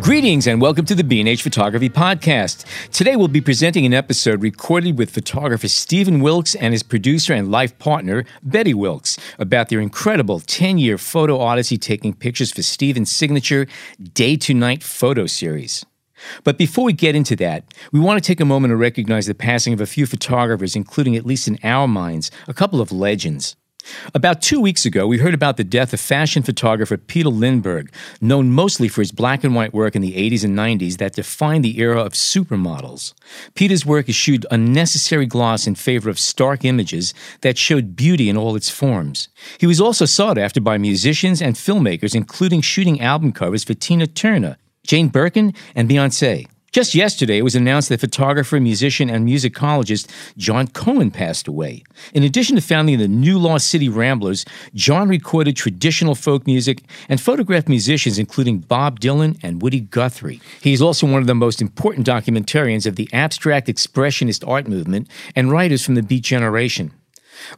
Greetings and welcome to the B&H Photography Podcast. Today we'll be presenting an episode recorded with photographer Stephen Wilkes and his producer and life partner, Bette Wilkes, about their incredible 10 year photo odyssey taking pictures for Stephen's signature Day to Night photo series. But before we get into that, we want to take a moment to recognize the passing of a few photographers, including, at least in our minds, a couple of legends. About two weeks ago, we heard about the death of fashion photographer Peter Lindbergh, known mostly for his black and white work in the 80s and 90s that defined the era of supermodels. Peter's work eschewed unnecessary gloss in favor of stark images that showed beauty in all its forms. He was also sought after by musicians and filmmakers, including shooting album covers for Tina Turner, Jane Birkin, and Beyonce. Just yesterday, it was announced that photographer, musician, and musicologist John Cohen passed away. In addition to founding the New Lost City Ramblers, John recorded traditional folk music and photographed musicians including Bob Dylan and Woody Guthrie. He is also one of the most important documentarians of the abstract expressionist art movement and writers from the Beat Generation.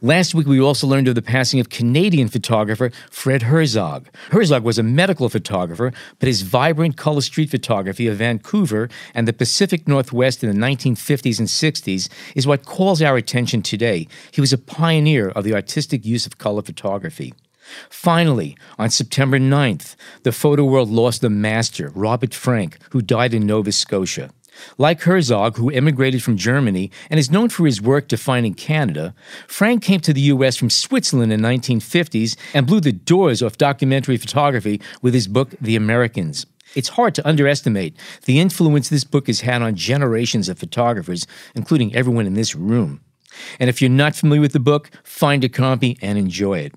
Last week, we also learned of the passing of Canadian photographer Fred Herzog. Herzog was a medical photographer, but his vibrant color street photography of Vancouver and the Pacific Northwest in the 1950s and 60s is what calls our attention today. He was a pioneer of the artistic use of color photography. Finally, on September 9th, the photo world lost a master, Robert Frank, who died in Nova Scotia. Like Herzog, who immigrated from Germany and is known for his work defining Canada, Frank came to the U.S. from Switzerland in the 1950s and blew the doors off documentary photography with his book, The Americans. It's hard to underestimate the influence this book has had on generations of photographers, including everyone in this room. And if you're not familiar with the book, find a copy and enjoy it.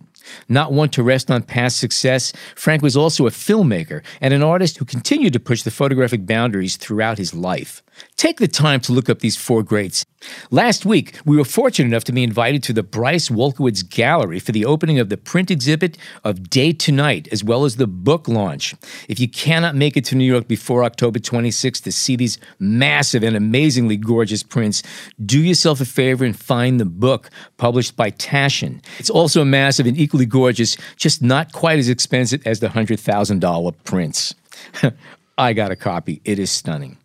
Not one to rest on past success, Frank was also a filmmaker and an artist who continued to push the photographic boundaries throughout his life. Take the time to look up these four greats. Last week, we were fortunate enough to be invited to the Bryce Wolkowitz Gallery for the opening of the print exhibit of Day to Night, as well as the book launch. If you cannot make it to New York before October 26th to see these massive and amazingly gorgeous prints, do yourself a favor and find the book published by Taschen. It's also massive and equally gorgeous, just not quite as expensive as the $100,000 prints. I got a copy. It is stunning.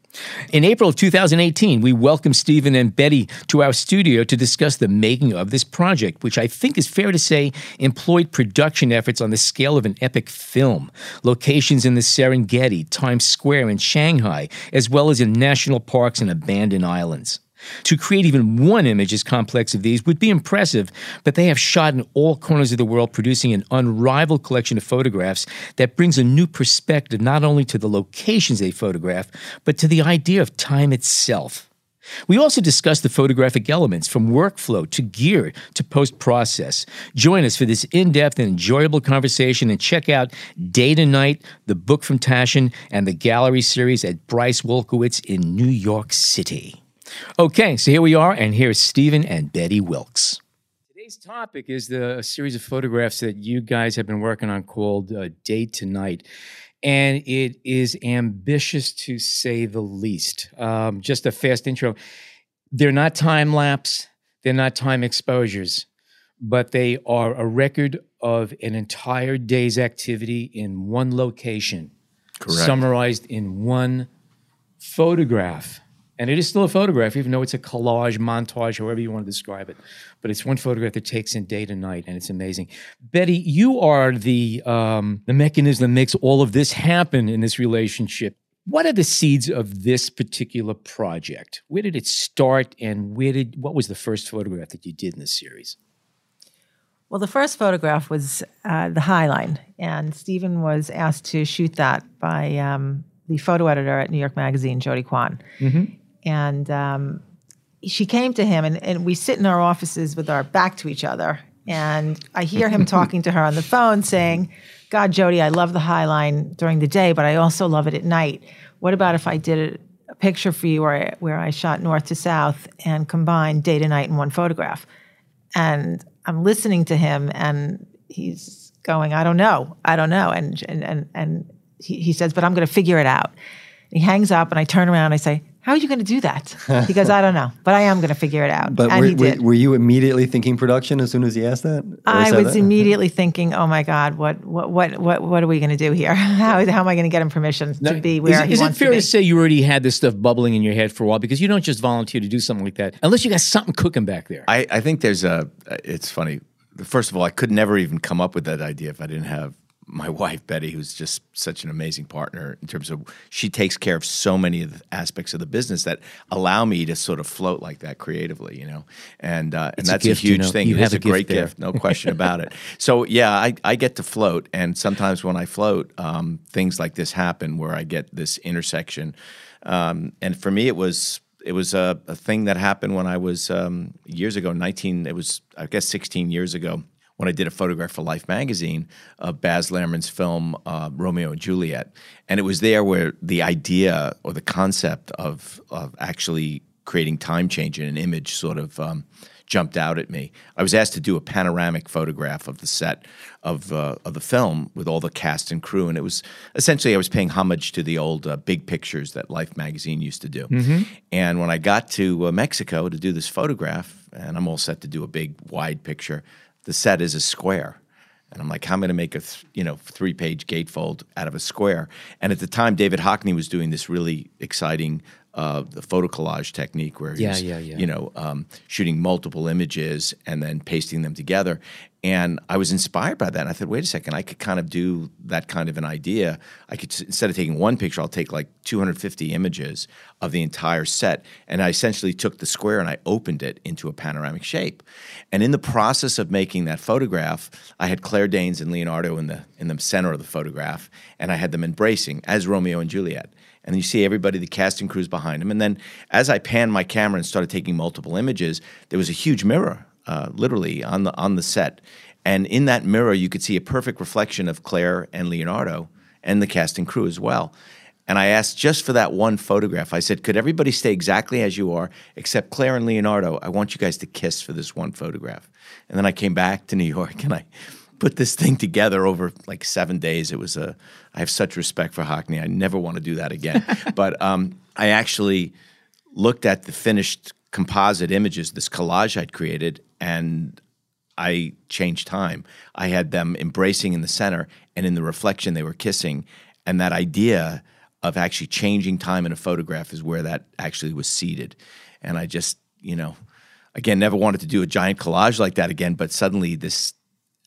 In April of 2018, we welcomed Stephen and Bette to our studio to discuss the making of this project, which I think is fair to say employed production efforts on the scale of an epic film. Locations in the Serengeti, Times Square, and Shanghai, as well as in national parks and abandoned islands. To create even one image as complex as these would be impressive, but they have shot in all corners of the world, producing an unrivaled collection of photographs that brings a new perspective not only to the locations they photograph, but to the idea of time itself. We also discuss the photographic elements from workflow to gear to post process. Join us for this in depth and enjoyable conversation and check out Day to Night, the book from Taschen, and the gallery series at Bryce Wolkowitz in New York City. Okay, so here we are, and here's Stephen and Bette Wilkes. Today's topic is the series of photographs that you guys have been working on called uh, Day to Night. And it is ambitious to say the least. Um, just a fast intro. They're not time lapse, they're not time exposures, but they are a record of an entire day's activity in one location, Correct. summarized in one photograph and it is still a photograph, even though it's a collage, montage, however you want to describe it. But it's one photograph that takes in day to night, and it's amazing. Bette, you are the um, the mechanism that makes all of this happen in this relationship. What are the seeds of this particular project? Where did it start, and where did what was the first photograph that you did in this series? Well, the first photograph was uh, the High Line, and Stephen was asked to shoot that by um, the photo editor at New York Magazine, Jody Quon. Mm-hmm and um, she came to him, and, and we sit in our offices with our back to each other. And I hear him talking to her on the phone saying, God, Jody, I love the High Line during the day, but I also love it at night. What about if I did a picture for you where I, where I shot north to south and combined day to night in one photograph? And I'm listening to him, and he's going, I don't know, I don't know, and and and and he, he says, but I'm going to figure it out. He hangs up, and I turn around, and I say, how are you going to do that? He goes, I don't know, but I am going to figure it out. But and were, he did. were, were you immediately thinking production as soon as he asked that? I was that? immediately thinking, "Oh my God, what what what what what are we going to do here? How, how am I going to get him permission to be where is, it- he is wants it fair to to, say you already had this stuff bubbling in your head for a while because you don't just volunteer to do something like that unless you got something cooking back there? I, I think there's a. It's funny. First of all, I could never even come up with that idea if I didn't have my wife Bette, who's just such an amazing partner in terms of she takes care of so many of the aspects of the business that allow me to sort of float like that creatively, you know. And uh, and a that's gift, a you huge know. thing. You It have a a, gift great there. gift, no question about it. So yeah, I, I get to float, and sometimes when I float, um, things like this happen where I get this intersection. Um, and for me, it was it was a, a thing that happened when I was um, years ago, nineteen. It was I guess sixteen years ago when I did a photograph for Life magazine of Baz Luhrmann's film uh, Romeo and Juliet, and it was there where the idea or the concept of of actually creating time change in an image sort of um, jumped out at me. I was asked to do a panoramic photograph of the set of uh, of the film with all the cast and crew, and it was essentially I was paying homage to the old uh, big pictures that Life magazine used to do. And when I got to uh, Mexico to do this photograph, and I'm all set to do a big wide picture, the set is a square. And I'm like, how am I going to make a th- you know three page gatefold out of a square? And at the time, David Hockney was doing this really exciting uh, the photo collage technique where he Yeah, was, yeah, yeah. you know um, shooting multiple images and then pasting them together. And I was inspired by that. And I thought, wait a second, I could kind of do that kind of an idea. I could instead of taking one picture, I'll take like 250 images of the entire set. And I essentially took the square and I opened it into a panoramic shape. And in the process of making that photograph, I had Claire Danes and Leonardo in the in the center of the photograph, and I had them embracing as Romeo and Juliet. And you see everybody, the cast casting crews behind them. And then as I panned my camera and started taking multiple images, there was a huge mirror, uh, literally on the on the set. And in that mirror, you could see a perfect reflection of Claire and Leonardo and the cast and crew as well. And I asked just for that one photograph, I said, could everybody stay exactly as you are, except Claire and Leonardo? I want you guys to kiss for this one photograph. And then I came back to New York and I put this thing together over like seven days. It was a, I have such respect for Hockney. I never want to do that again. but um, I actually looked at the finished composite images, this collage I'd created, and I changed time. I had them embracing in the center, and in the reflection, they were kissing. And that idea of actually changing time in a photograph is where that actually was seated. And I just, you know, again, never wanted to do a giant collage like that again, but suddenly this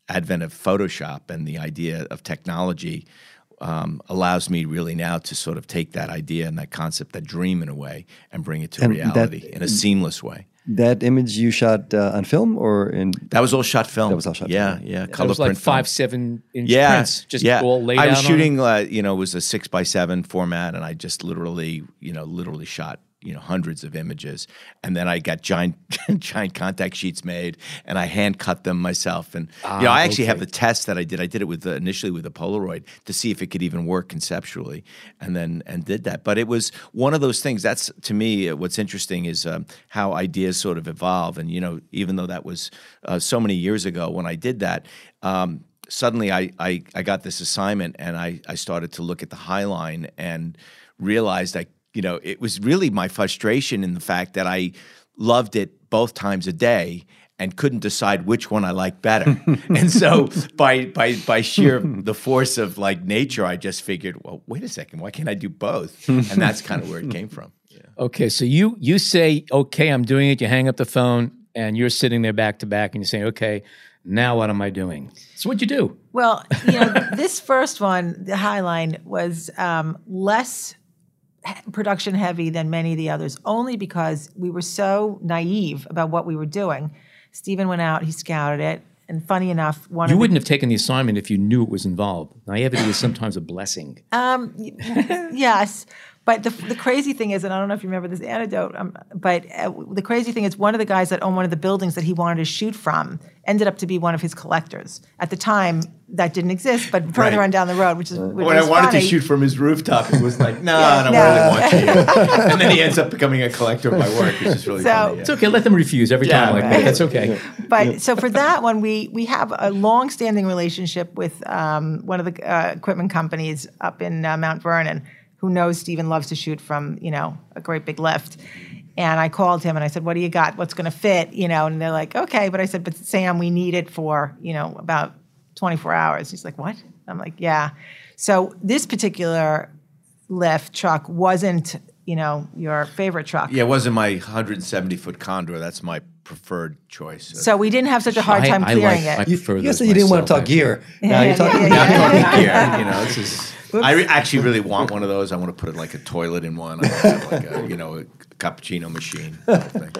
advent of Photoshop and the idea of technology um, allows me really now to sort of take that idea and that concept, that dream in a way, and bring it to And that- reality in a seamless way. That image you shot uh, on film or in? That was all shot film. That was all shot yeah, film. Yeah, It color was like print film. five, seven inch yeah, prints, just yeah. all laid I was out on it. shooting, uh, you know, it was a six by seven format, and I just literally, you know, literally shot, you know, hundreds of images, and then I got giant, giant contact sheets made, and I hand cut them myself, and you know, I actually have the test that I did. I did it with uh, initially with a Polaroid to see if it could even work conceptually, and then and did that. But it was one of those things. That's to me uh, what's interesting is um, how ideas sort of evolve, and you know, even though that was uh, so many years ago when I did that. Um, suddenly I, I, I got this assignment and I, I started to look at the High Line and realized I you know it was really my frustration in the fact that I loved it both times a day and couldn't decide which one I liked better. and so by by by sheer the force of like nature, I just figured, well, wait a second, why can't I do both? And that's kind of where it came from. Okay, so you you say, okay, I'm doing it. You hang up the phone, and you're sitting there back to back, and you're saying, okay, now what am I doing? So what'd you do? Well, you know, this first one, the Highline, was um, less he- production heavy than many of the others, only because we were so naive about what we were doing. Stephen went out, he scouted it, and funny enough, one You of the, wouldn't have taken the assignment if you knew it was involved. Naivety is sometimes a blessing. Um, yes, But the, the crazy thing is, and I don't know if you remember this anecdote, um, but uh, the crazy thing is, one of the guys that owned one of the buildings that he wanted to shoot from ended up to be one of his collectors. At the time, that didn't exist, but further Right. on down the road, which is which when I wanted funny. to shoot from his rooftop, it was like, no, Yeah, I don't no. really want you. and then he ends up becoming a collector of my work, which is really So- funny. It's okay. Let them refuse every Yeah, time like right. that. That's okay. But so for that one, we we have a long-standing relationship with um, one of the uh, equipment companies up in uh, Mount Vernon, who knows Stephen loves to shoot from you know a great big lift. And I called him and I said, "What do you got? What's going to fit?" You know, and they're like, "Okay," but I said, "But Sam, we need it for you know about 24 hours." He's like, "What?" I'm like, "Yeah." So this particular lift truck wasn't you know your favorite truck. yeah, it wasn't my 170 foot Condor. That's my preferred choice. So we didn't have such a hard time I clearing like- it. I You, prefer you those said you didn't want to talk actually. gear. Now you're talking. yeah, Now yeah. Gear. You know, this is. I re- actually really want one of those. I want to put like a toilet in one. I want to have like a you know a cappuccino machine. I, of thing.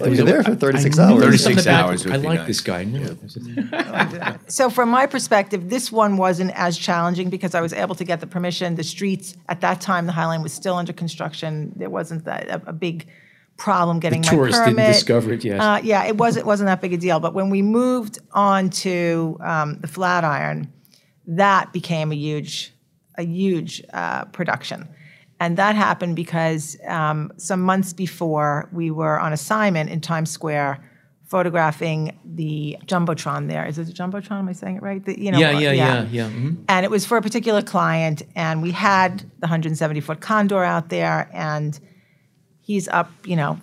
Well, you're there for 36 I knew hours. 36 hours would I be like nice. this guy. I knew it. Oh, so from my perspective, this one wasn't as challenging because I was able to get the permission. The streets at that time, the Highline was still under construction. There wasn't that a, a big problem getting my tourists permit. didn't discover it yet. Uh, yeah, it wasn't wasn't that big a deal. But when we moved on to um, the Flatiron, that became a huge a huge uh, production. And that happened because um, some months before we were on assignment in Times Square photographing the Jumbotron there. Is it the Jumbotron? Am I saying it right? The, you know, Yeah, yeah, yeah, yeah. mhm. and it was for a particular client and we had the 170 foot condor out there and he's up you know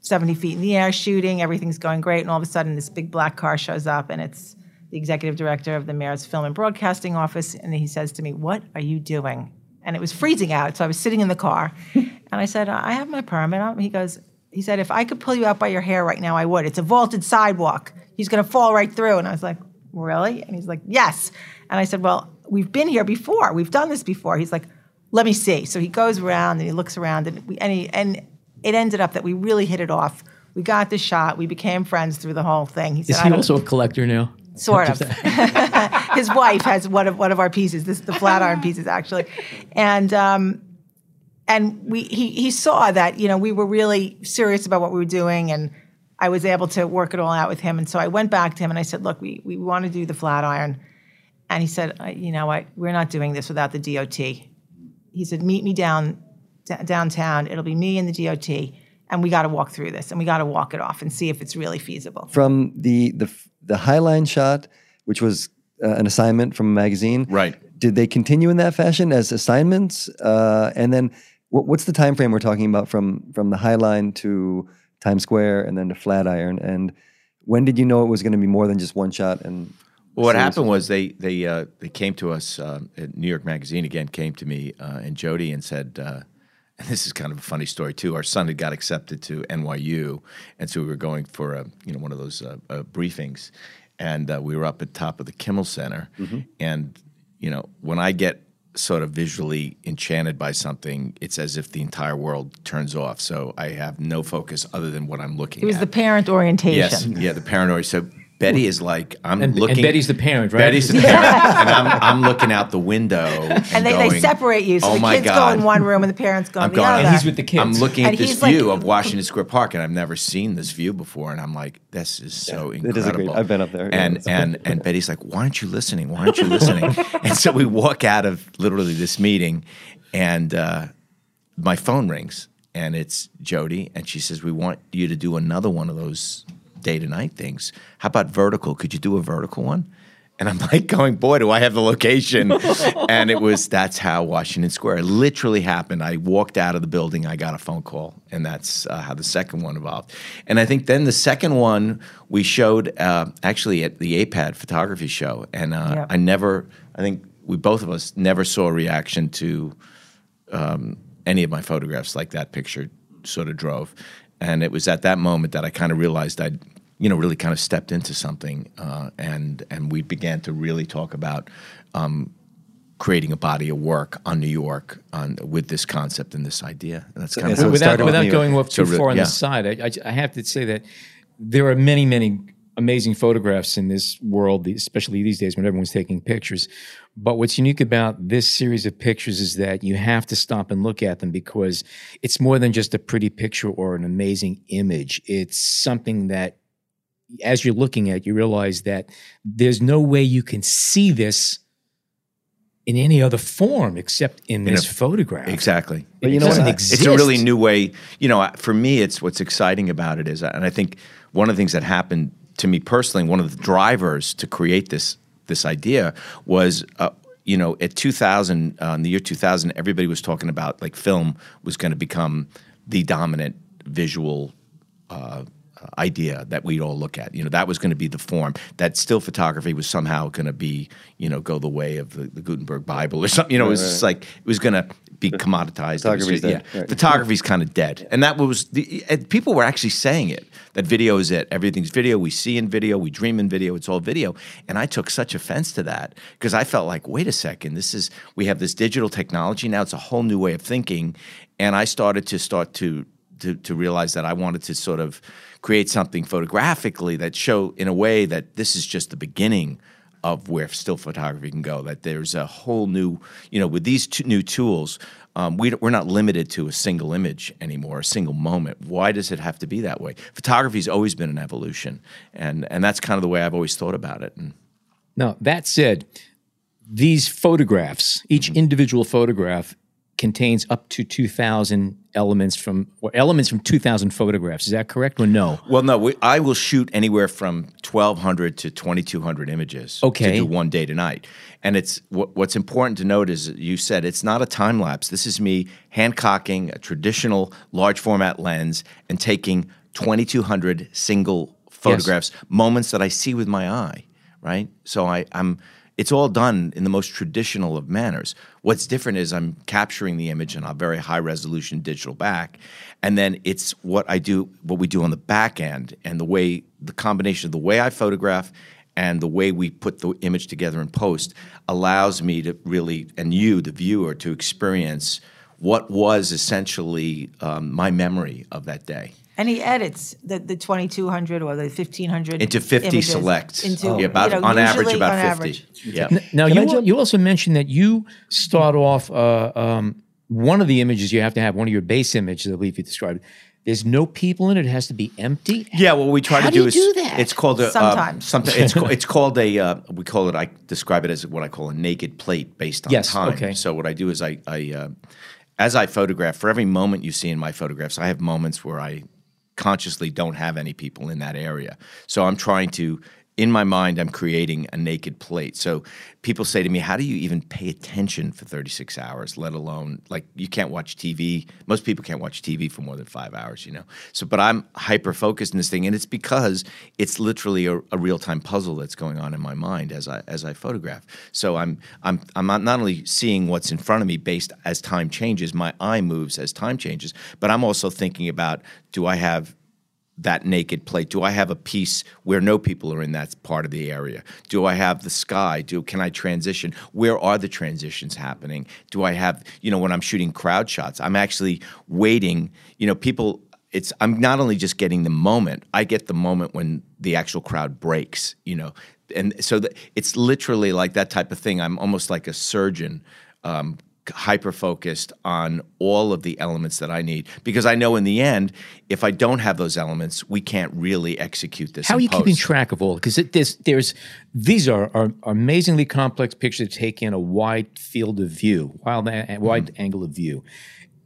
70 feet in the air shooting everything's going great and all of a sudden this big black car shows up and it's the executive director of the mayor's film and broadcasting office and he says to me what are you doing? And it was freezing out so i was sitting in the car. And i said i have my permit. Um, he goes he said if i could pull you out by your hair right now i would. It's a vaulted sidewalk. He's going to fall right through. And i was like really? And he's like yes. And i said well we've been here before. We've done this before. He's like let me see. So he goes around and he looks around and we and, he, and it ended up that we really hit it off we got the shot we became friends through the whole thing he said Is he also a collector now? sort of. His wife has one of one of our pieces. This the flat iron pieces actually, and um, and we he he saw that you know we were really serious about what we were doing, and I was able to work it all out with him. And so I went back to him and I said, look, we we want to do the flat iron, and he said, "Uh, you know what, we're not doing this without the DOT. He said, meet me down d- downtown. It'll be me and the DOT. And we got to walk through this, and we got to walk it off and see if it's really feasible. From the the the Highline shot, which was uh, an assignment from a magazine. Right. Did they continue in that fashion as assignments? Uh, and then what, what's the time frame we're talking about from from the Highline to Times Square and then to Flatiron? And when did you know it was going to be more than just one shot? And Well, what happened was they they uh, they came to us at New York Magazine again. Came to me uh, and Jody and said, uh, and this is kind of a funny story too. Our son had got accepted to NYU, and so we were going for a you know one of those uh, uh, briefings, and uh, we were up at top of the Kimmel Center, and you know when I get sort of visually enchanted by something, it's as if the entire world turns off. So I have no focus other than what I'm looking at. It was at. the parent orientation. Yes, yeah, the paranoid. So Bette is like, I'm And- and looking. Bette's the parent, right? Bette's the parent, and I'm, I'm looking out the window, and, And they, they separate you. So oh the my kids God. go in one room and the parents go in I'm the going, other. And he's with the kids. I'm looking at this like- view of Washington Square Park, and I've never seen this view before, and I'm like, this is so it incredible. is a great- I've been up there, and it's- and and Bette's like, why aren't you listening? Why aren't you listening? and so we walk out of literally this meeting, and uh, my phone rings, and it's Jody, and she says, we want you to do another one of those day to night things. How about vertical? Could you do a vertical one? And I'm like going, boy, do I have the location. and it was, that's how Washington Square literally happened. I walked out of the building, I got a phone call, and that's uh, how the second one evolved. And I think then the second one we showed uh, actually at the AIPAD photography show. And uh, Yeah. I never, I think we both of us never saw a reaction to any of my photographs like that picture sort of drove. And it was at that moment that I kind of realized I'd, you know, really kind of stepped into something, uh, and and we began to really talk about um, creating a body of work on New York on with this concept and this idea. And that's kind Yeah, of so how without with without going off too So re- far on yeah. the side, I, I, I have to say that there are many, many amazing photographs in this world, especially these days when everyone's taking pictures. But what's unique about this series of pictures is that you have to stop and look at them because it's more than just a pretty picture or an amazing image. It's something that, as you're looking at, it, you realize that there's no way you can see this in any other form except in this a- photograph. Exactly. But you it know doesn't exist. It's a really new way. You know, for me, it's what's exciting about it is, and I think one of the things that happened to me personally, one of the drivers to create this this idea was, uh, you know, at 2000, uh, in the year 2000, everybody was talking about like film was going to become the dominant visual uh, idea that we'd all look at. You know, that was going to be the form. That still photography was somehow going to be, you know, go the way of the, the Gutenberg Bible or something. You know, it was just like it was going to be commoditized. It was Photography's dead, yeah, right. photography's kind of dead, and that was the people were actually saying it. That video is it. Everything's video. We see in video. We dream in video. It's all video. And I took such offense to that because I felt like, wait a second, this is we have this digital technology now. It's a whole new way of thinking, and I started to start to to, to realize that I wanted to sort of create something photographically that show in a way that this is just the beginning of where still photography can go. That there's a whole new, you know, with these two new tools, um, we, we're not limited to a single image anymore, a single moment. Why does it have to be that way? Photography's always been an evolution, and and that's kind of the way I've always thought about it. And Now, that said, these photographs, each individual photograph contains up to 2,000 elements from, or elements from 2,000 photographs. Is that correct or no? well, no, we, I will shoot anywhere from 1,200 to 2,200 images. Okay. To do one day to night, and it's what, what's important to note is you said it's not a time lapse. This is me hand cocking a traditional large format lens and taking 2,200 single photographs, moments that I see with my eye. Right. So I, I'm. It's all done in the most traditional of manners. What's different is I'm capturing the image in a very high resolution digital back, and then it's what I do, what we do on the back end, and the way the combination of the way I photograph and the way we put the image together in post allows me to really, and you, the viewer, to experience what was essentially um, my memory of that day. And he edits the, the 2200 or the 1500 Into 50 images selects. Into, Yeah, about- you know, on average, about on 50. average. Yeah. Now, Can you, you also mentioned that you start off, uh, um, one of the images you have to have, one of your base images, I believe you described, there's no people in it, it has to be empty. Yeah, what we try How to do do you is do that? it's called a Sometimes. Uh, something. It's called, it's called a uh, we call it. I describe it as what I call a naked plate based on Yes, time. okay. So what I do is I, I uh, as I photograph for every moment you see in my photographs, I have moments where I consciously don't have any people in that area. So I'm trying to. In my mind, I'm creating a naked plate. So people say to me, How do you even pay attention for 36 hours, let alone like you can't watch TV? Most people can't watch TV for more than five hours, you know? So, but I'm hyper focused in this thing, and it's because it's literally a, a real time puzzle that's going on in my mind as I as I photograph. So I'm I'm I'm not, not only seeing what's in front of me based as time changes, my eye moves as time changes, but I'm also thinking about do I have that naked plate? Do I have a piece where no people are in that part of the area? Do I have the sky? Do can I transition? Where are the transitions happening? Do I have you know when I'm shooting crowd shots? I'm actually waiting. You know, people. It's I'm not only just getting the moment. I get the moment when the actual crowd breaks. You know, and so the, it's literally like that type of thing. I'm almost like a surgeon. Um, hyper focused on all of the elements that I need because I know in the end, if I don't have those elements, we can't really execute this. How are you keeping track of all? Because there's, there's, these are, are amazingly complex pictures that take in a wide field of view, wild, a- wide Mm-hmm. angle of view.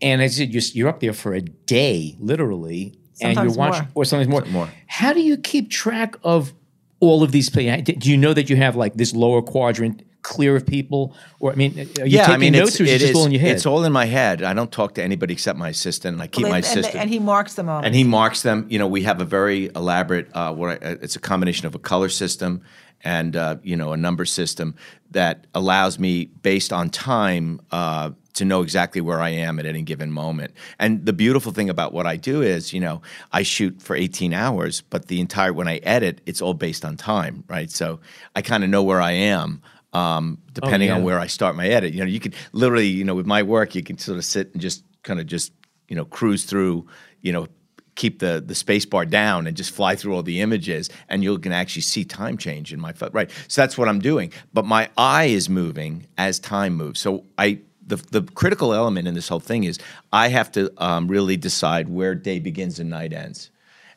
And as you said, you're, you're up there for a day, literally, and you're watching, more. or sometimes more. more. How do you keep track of all of these? pla- Do you know that you have like this lower quadrant clear of people, or I mean, are you yeah, taking I mean, notes, it's, or is it it just is- all in your head? It's all in my head. I don't talk to anybody except my assistant. and I keep Well, my and, and, assistant. and he marks them moment. and he marks them. You know, we have a very elaborate. Uh, what I, uh, it's a combination of a color system and uh, you know a number system that allows me, based on time, uh, to know exactly where I am at any given moment. And the beautiful thing about what I do is, you know, I shoot for 18 hours, but the entire when I edit, it's all based on time, right? So I kind of know where I am. Um, depending yeah. on where I start my edit, you know, you could literally, you know, with my work, you can sort of sit and just kind of just, you know, cruise through, you know, keep the the space bar down and just fly through all the images, and you can actually see time change in my photo. Right. So that's what I'm doing. But my eye is moving as time moves. So I the, the critical element in this whole thing is I have to um, really decide where day begins and night ends.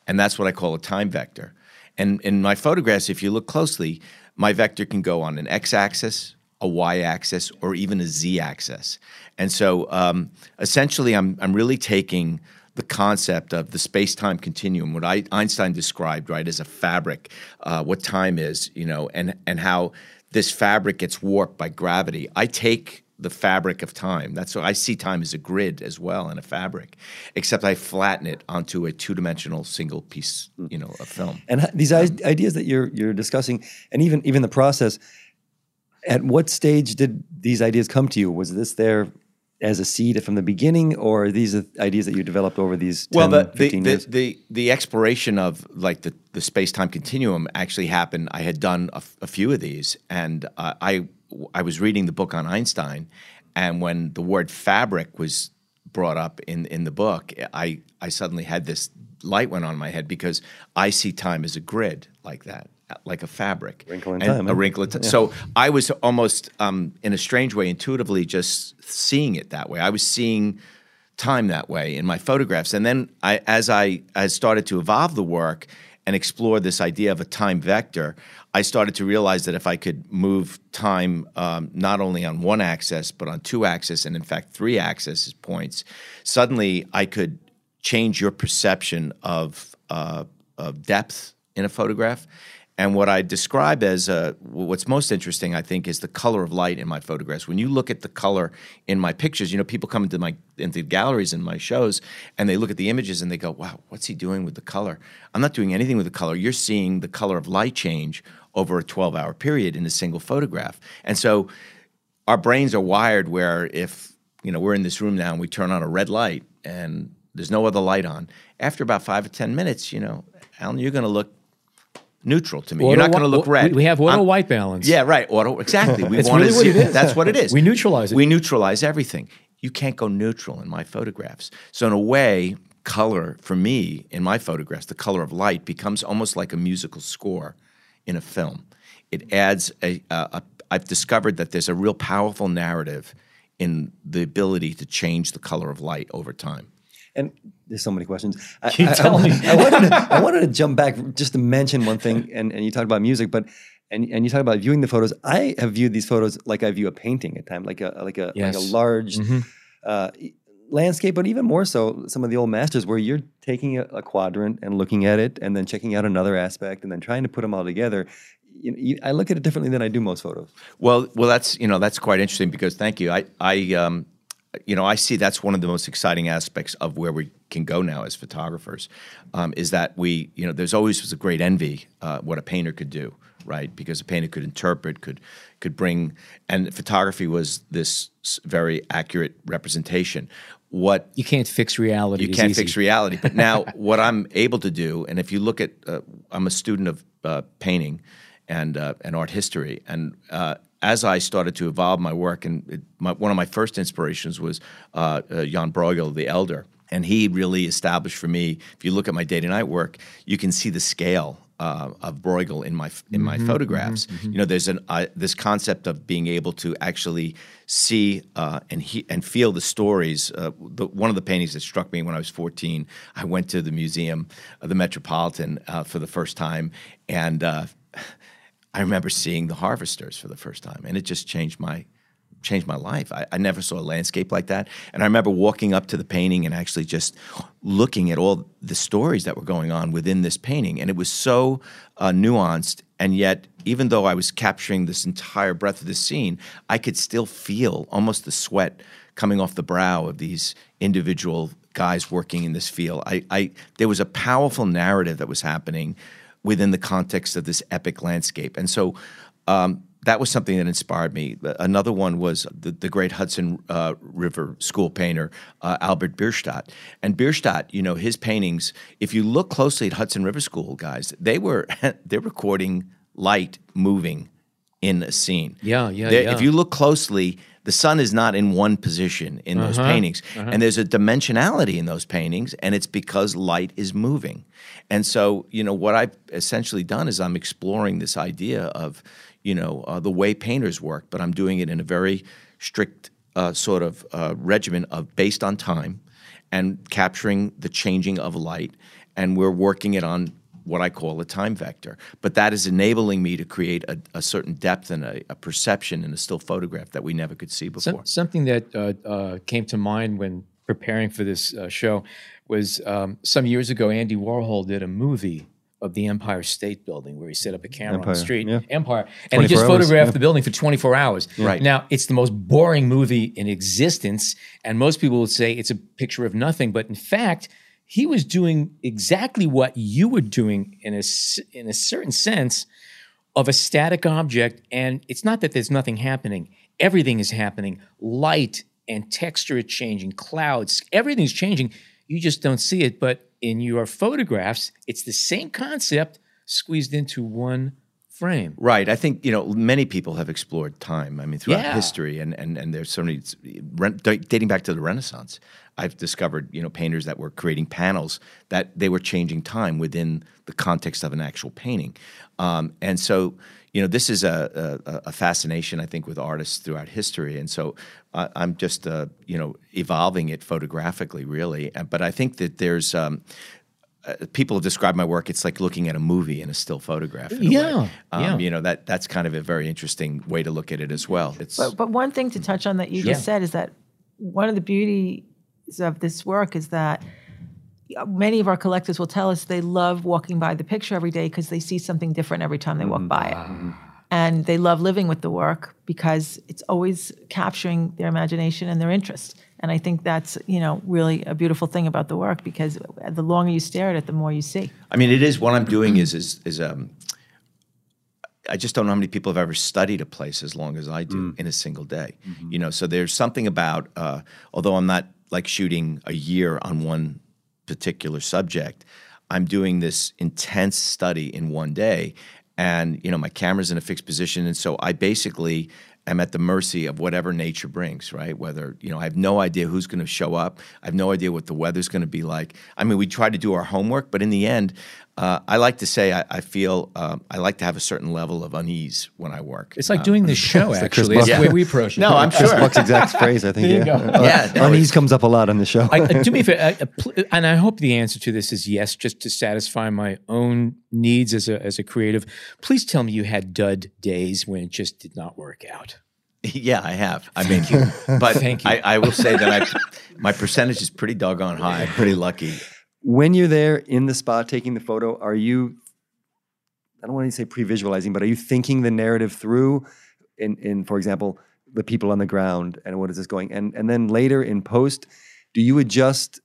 And that's what I call a time vector. And in my photographs, if you look closely, my vector can go on an x axis, a y axis, or even a z axis. And so um, essentially, I'm, I'm really taking the concept of the space-time continuum, what I, Einstein described, right, as a fabric, uh, what time is, you know, and and how this fabric gets warped by gravity. I take the fabric of time. That's what I see time as a grid as well and a fabric, except I flatten it onto a two-dimensional single piece, you know, of film. And these i- ideas that you're you're discussing, and even even the process. At what stage did these ideas come to you? Was this there as a seed from the beginning, or are these ideas that you developed over these 10, well, the, the, 15 the, years? the, the exploration of like the, the space time continuum actually happened. I had done a, f- a few of these, and uh, I I was reading the book on Einstein, and when the word fabric was brought up in in the book, I I suddenly had this light went on my head because I see time as a grid like that, like a fabric, Wrinkle in And time, a wrinkle in time. So I was almost um, in a strange way, intuitively, just seeing it that way. I was seeing time that way in my photographs. And then I, as I, I started to evolve the work and explore this idea of a time vector, I started to realize that if I could move time um, not only on one axis, but on two axis, and in fact, three axis points, suddenly I could change your perception of, uh, of depth in a photograph. And what I describe as uh, what's most interesting, I think, is the color of light in my photographs. When you look at the color in my pictures, you know, people come into my into galleries and my shows, and they look at the images and they go, "Wow, what's he doing with the color?" I'm not doing anything with the color. You're seeing the color of light change over a 12-hour period in a single photograph, and so our brains are wired where if you know we're in this room now and we turn on a red light and there's no other light on, after about five or ten minutes, you know, Allan, you're going to look neutral to me. You're not going to look red. We, have auto I'm- white balance. Yeah, right. Auto exactly. We want really to what see it is. That's what it is. We neutralize it. We neutralize everything. You can't go neutral in my photographs. So in a way, color for me in my photographs, the color of light becomes almost like a musical score in a film. It adds a. a, a I've discovered that there's a real powerful narrative in the ability to change the color of light over time. And there's so many questions. I, Keep I- I- me. I wanted, to, I wanted to jump back just to mention one thing, and, and you talked about music, but and, and you talk about viewing the photos. I have viewed these photos like I view a painting at times, like a like a like a Yes. Mm-hmm. large uh, landscape, but even more so, some of the old masters where you're taking a, a quadrant and looking at it, and then checking out another aspect, and then trying to put them all together. You you, I look at it differently than I do most photos. Well, well, that's you know that's quite interesting because thank you. I I um, you know I see that's one of the most exciting aspects of where we can go now as photographers, um, is that we you know there's always was a great envy uh, what a painter could do, right? Because a painter could interpret, could could bring, and photography was this very accurate representation. What You can't fix reality. you can't easy. fix reality. But now, what I'm able to do, and if you look at, uh, I'm a student of uh, painting and uh, and art history, and uh, as I started to evolve my work, and it, my, one of my first inspirations was uh, uh, Jan Bruegel, the elder, and he really established for me. If you look at my day to night work, you can see the scale. Uh, of Bruegel in my in my photographs, you know, there's an uh, this concept of being able to actually see uh, and he, and feel the stories. Uh, the, one of the paintings that struck me when I was 14, I went to the museum, uh, the Metropolitan, uh, for the first time, and uh, I remember seeing the harvesters for the first time, and it just changed my changed my life. I, I never saw a landscape like that, and I remember walking up to the painting and actually just looking at all the stories that were going on within this painting, and it was so uh, nuanced. And yet, even though I was capturing this entire breadth of the scene, I could still feel almost the sweat coming off the brow of these individual guys working in this field. I, I there was a powerful narrative that was happening within the context of this epic landscape. And so um, that was something that inspired me. Another one was the, the great Hudson uh, River school painter, uh, Albert Bierstadt. And Bierstadt, you know, his paintings, if you look closely at Hudson River School guys, they were, they're recording light moving in a scene. Yeah, yeah, There- yeah. If you look closely, the sun is not in one position in those Uh-huh, paintings, and there's a dimensionality in those paintings, and it's because light is moving. And so, you know, what I've essentially done is I'm exploring this idea of, you know, uh, the way painters work, but I'm doing it in a very strict uh, sort of uh, regimen of based on time and capturing the changing of light, and we're working it on what I call a time vector. But that is enabling me to create a, a certain depth and a, a perception in a still photograph that we never could see before. Some, something that uh, uh, came to mind when preparing for this uh, show was um, some years ago, Andy Warhol did a movie of the Empire State Building where he set up a camera on the street, yeah. Empire, and he just hours, photographed yeah. the building for 24 hours. Right. Now, it's the most boring movie in existence, and most people would say it's a picture of nothing, but in fact, he was doing exactly what you were doing in a, in a certain sense of a static object. And it's not that there's nothing happening, everything is happening. Light and texture are changing, clouds, everything's changing. You just don't see it. But in your photographs, it's the same concept squeezed into one frame. Right. I think you know many people have explored time. I mean, throughout Yeah. history, and and and there's so many dating back to the Renaissance. I've discovered you know painters that were creating panels that they were changing time within the context of an actual painting, um, and so you know this is a, a, a fascination I think with artists throughout history, and so uh, I'm just uh, you know evolving it photographically, really. But I think that there's um, Uh, people have described my work. It's like looking at a movie in a still photograph. in a way. Yeah, Um, yeah. You know that that's kind of a very interesting way to look at it as well. It's But, but one thing to touch on that you just said is that one of the beauties of this work is that many of our collectors will tell us they love walking by the picture every day because they see something different every time they walk by it. Mm-hmm. Mm-hmm. And they love living with the work because it's always capturing their imagination and their interest. And I think that's, you know, really a beautiful thing about the work because the longer you stare at it, the more you see. I mean, it is what I'm doing is is is um. I just don't know how many people have ever studied a place as long as I do in a single day. You know, so there's something about uh, although I'm not like shooting a year on one particular subject, I'm doing this intense study in one day, and you know my camera's in a fixed position, and so I basically am at the mercy of whatever nature brings. Right? Whether you know I have no idea who's going to show up, I have no idea what the weather's going to be like. I mean, we try to do our homework, but in the end, uh, I like to say I, I feel uh, I like to have a certain level of unease when I work. It's like doing this show, Chris actually. That's the way we approach it. no, I'm sure. Buck's exact phrase, I think. There you yeah. go. Yeah, no, Unease comes up a lot on the show. I, uh, do me a favor, I- I pl- and I hope the answer to this is yes, just to satisfy my own needs as a as a creative. Please tell me you had dud days when it just did not work out. Yeah, I have. I mean, but Thank you. I, I will say that I, my percentage is pretty doggone high. I'm pretty lucky. When you're there in the spot taking the photo, are you, I don't want to say pre visualizing, but are you thinking the narrative through in, in, for example, the people on the ground and what is this going? And, and then later in post, do you adjust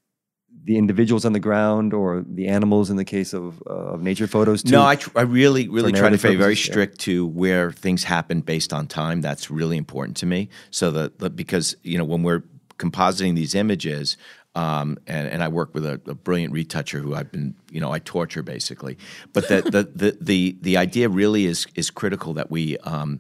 the individuals on the ground or the animals in the case of, uh, of nature photos too? No, I, tr- I really, really try to be very purposes, yeah. strict to where things happen based on time. That's really important to me. So that- because you know when we're compositing these images, um, and, and I work with a, a brilliant retoucher who I've been, you know, I torture basically. But the the the the, the idea really is is critical that we. Um,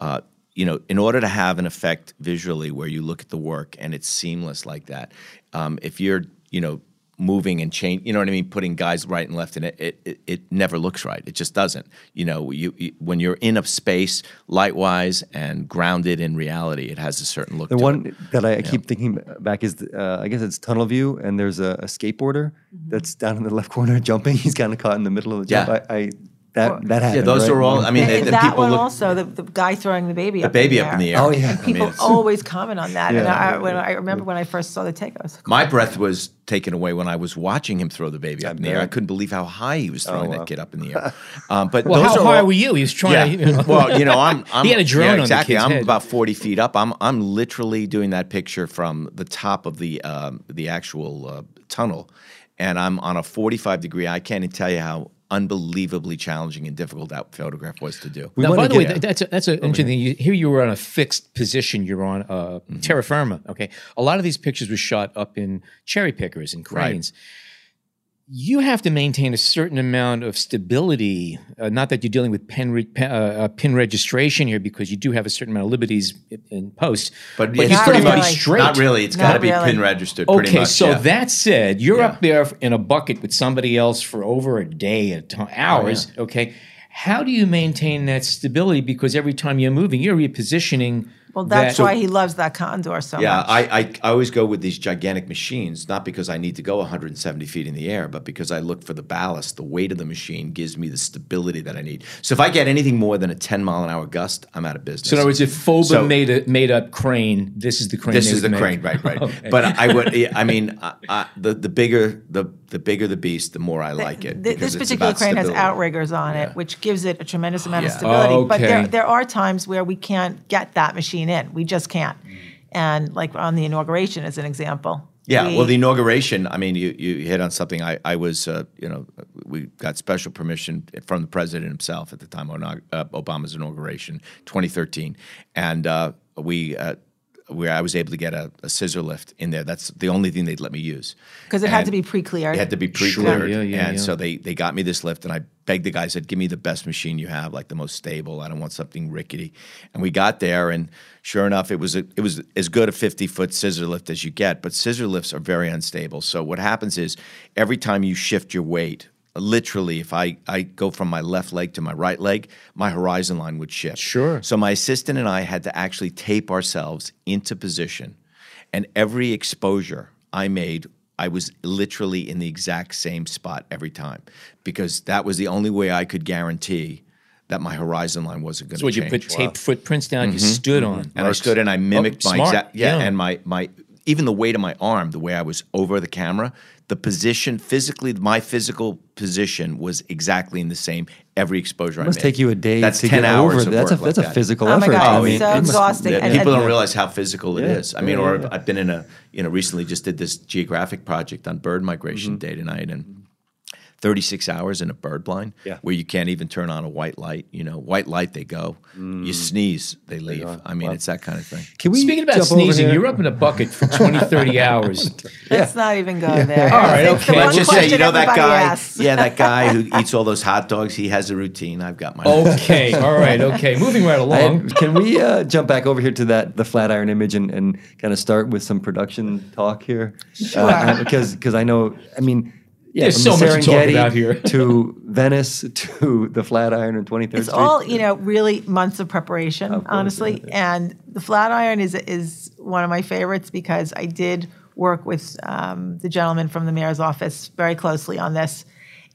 uh, you know, in order to have an effect visually where you look at the work and it's seamless like that, um, if you're, you know, moving and change, you know what I mean, putting guys right and left in it, it, it, it never looks right. It just doesn't. You know, you, you when you're in a space light wise and grounded in reality, it has a certain look. The to one it. that I, I keep thinking back is, uh, I guess it's tunnel view, and there's a, a skateboarder Mm-hmm. that's down in the left corner jumping. He's kind of caught in the middle of the jump. Yeah. I, I that that happened. Yeah, those right? are all. I mean, And, and, and and that people one look also, the, the guy throwing the baby the up baby in up in the the air. air. Oh, yeah. I mean, People always comment on that. and Yeah. I, when I remember when I first saw the take, I was like, My breath was taken away when I was watching him throw the baby up in the air. I couldn't believe how high he was throwing wow. that kid up in the air. Um, but Well, those how are high all- were you? He was trying Yeah. to. You know. well, you know, I'm. I'm He had a drone yeah, on the exactly. kid's I'm head. about forty feet up. I'm. I'm literally doing that picture from the top of the um, the actual uh, tunnel, and I'm on a forty-five degree. I can't even tell you how unbelievably challenging and difficult that photograph was to do. We now, by the way, get- that- that's a, that's an interesting thing. You, here you were on a fixed position. You're on uh, Mm-hmm. terra firma. Okay, a lot of these pictures were shot up in cherry pickers and cranes. You have to maintain a certain amount of stability. Uh, not that you're dealing with pen, re- pe- uh, uh, pin registration here, because you do have a certain amount of liberties in, in post. But but it's it's pretty pretty much- much straight. Not really. It's got to be really. pin registered. Pretty Okay, much, so yeah. that said, you're Yeah. up there in a bucket with somebody else for over a day, at Oh, t- hours. Okay, how do you maintain that stability? Because every time you're moving, you're repositioning. Well, that's that- why he loves that condor so Yeah, much. I, I, I always go with these gigantic machines, not because I need to go 170 feet in the air, but because I look for the ballast. The weight of the machine gives me the stability that I need. So if I get anything more than a 10 mile an hour gust, I'm out of business. So in other words, if FOBA So- made a made up crane, this is the crane. this they is the would crane, right, right. Okay. But I would, I mean, I, I, the the bigger the the bigger the beast, the more I like it. Th- because this it's particular about crane has outriggers on Yeah. it, which gives it a tremendous amount of Yeah. stability. Oh, but Okay. there, there are times where we can't get that machine in. We just can't. And like on the inauguration, as an example. Yeah, we- well, the inauguration. I mean, you, you hit on something. I, I was, uh, you know, we got special permission from the president himself at the time of uh, Obama's inauguration, 2013, and uh, we, uh, where I was able to get a, a scissor lift in there. That's the only thing they'd let me use because it had to be pre-cleared. It had to be pre-cleared, yeah, yeah, and yeah. so they they got me this lift, and I begged the guy, I said, "Give me the best machine you have, like the most stable. I don't want something rickety." And we got there, and sure enough, it was a, it was as good a fifty foot scissor lift as you get. But scissor lifts are very unstable. So what happens is every time you shift your weight. Literally, if I, I go from my left leg to my right leg, my horizon line would shift. Sure. So my assistant and I had to actually tape ourselves into position. And every exposure I made, I was literally in the exact same spot every time because that was the only way I could guarantee that my horizon line wasn't going So to would you change. put taped footprints down? You mm-hmm. stood mm-hmm. on, and I stood and I oh, mimicked Oh, my exact yeah, Yeah. and my my even the weight of my arm, the way I was over the camera, the position physically, my physical position was exactly in the same every exposure It I must made. take you a day That's to 10 get hours over of that. That's a work that's like a that. physical Oh my effort. God, I mean, so it must- exhausting. Yeah, people don't realize how physical it Yeah, is. I mean, yeah, or yeah. I've been in a, you know, recently just did this geographic project on bird migration Mm-hmm. day to night and 36 hours in a bird blind Yeah. where you can't even turn on a white light. You know, white light, they go. Mm. You sneeze, they leave. I mean, it's that kind of thing. Can we Speaking about sneezing, you're up in a bucket for 20, 30 hours. Let's not even go there. All right, I the okay. Let's just say, you know that guy? asks. Yeah, that guy who eats all those hot dogs, he has a routine. I've got mine. Okay, all right, okay. Moving right I- along. can we uh, jump back over here to that the Flatiron image and, and kind of start with some production talk here? Sure. Because because I know I mean yeah, There's from so the much to talk Serengeti about here. to Venice to the Flatiron in 23rd It's Street. all you know, really months of preparation, course, honestly. And the Flatiron is is one of my favorites because I did work with um, the gentleman from the mayor's office very closely on this.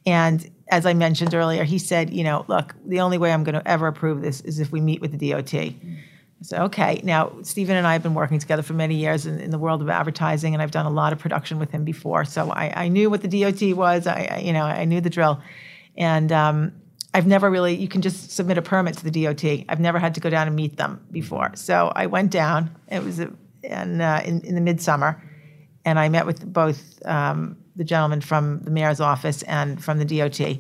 And as I mentioned earlier, he said, you know, look, the only way I'm going to ever approve this is if we meet with the DOT. I said, okay. Now, Stephen and I have been working together for many years in, in the world of advertising, and I've done a lot of production with him before. So I, I knew what the DOT was. I, I- you know, I knew the drill. And um, I've never really, you can just submit a permit to the DOT. I've never had to go down and meet them before. So I went down. It was a, in, uh, in, in the midsummer, and I met with both um, the gentleman from the mayor's office and from the DOT.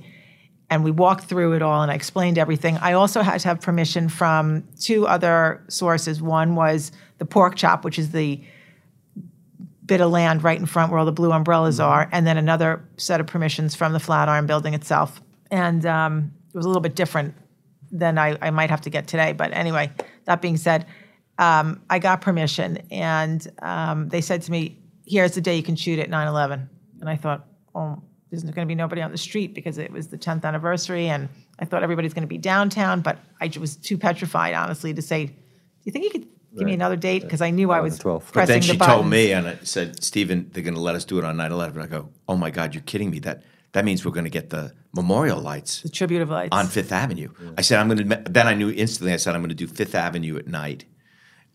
And we walked through it all, and I explained everything. I also had to have permission from two other sources. One was the pork chop, which is the bit of land right in front where all the blue umbrellas are, and then another set of permissions from the Flatiron building itself. And um, it was a little bit different than I, I might have to get today. But anyway, that being said, um, I got permission, and um, they said to me, "Here's the day you can shoot at 9/11." And I thought, "Oh, there's going to be nobody on the street because it was the 10th anniversary, and I thought everybody's going to be downtown." But I was too petrified, honestly, to say, "Do you think you could give me another date?" Because I knew I was 12th. But pressing then she the button. told me and it said, Stephen, they're going to let us do it on 9 11. And I go, oh my God, you're kidding me. That that means we're going to get the memorial lights the tribute of lights on Fifth Avenue. I said, I'm going to, then I knew instantly, I said, I'm going to do Fifth Avenue at night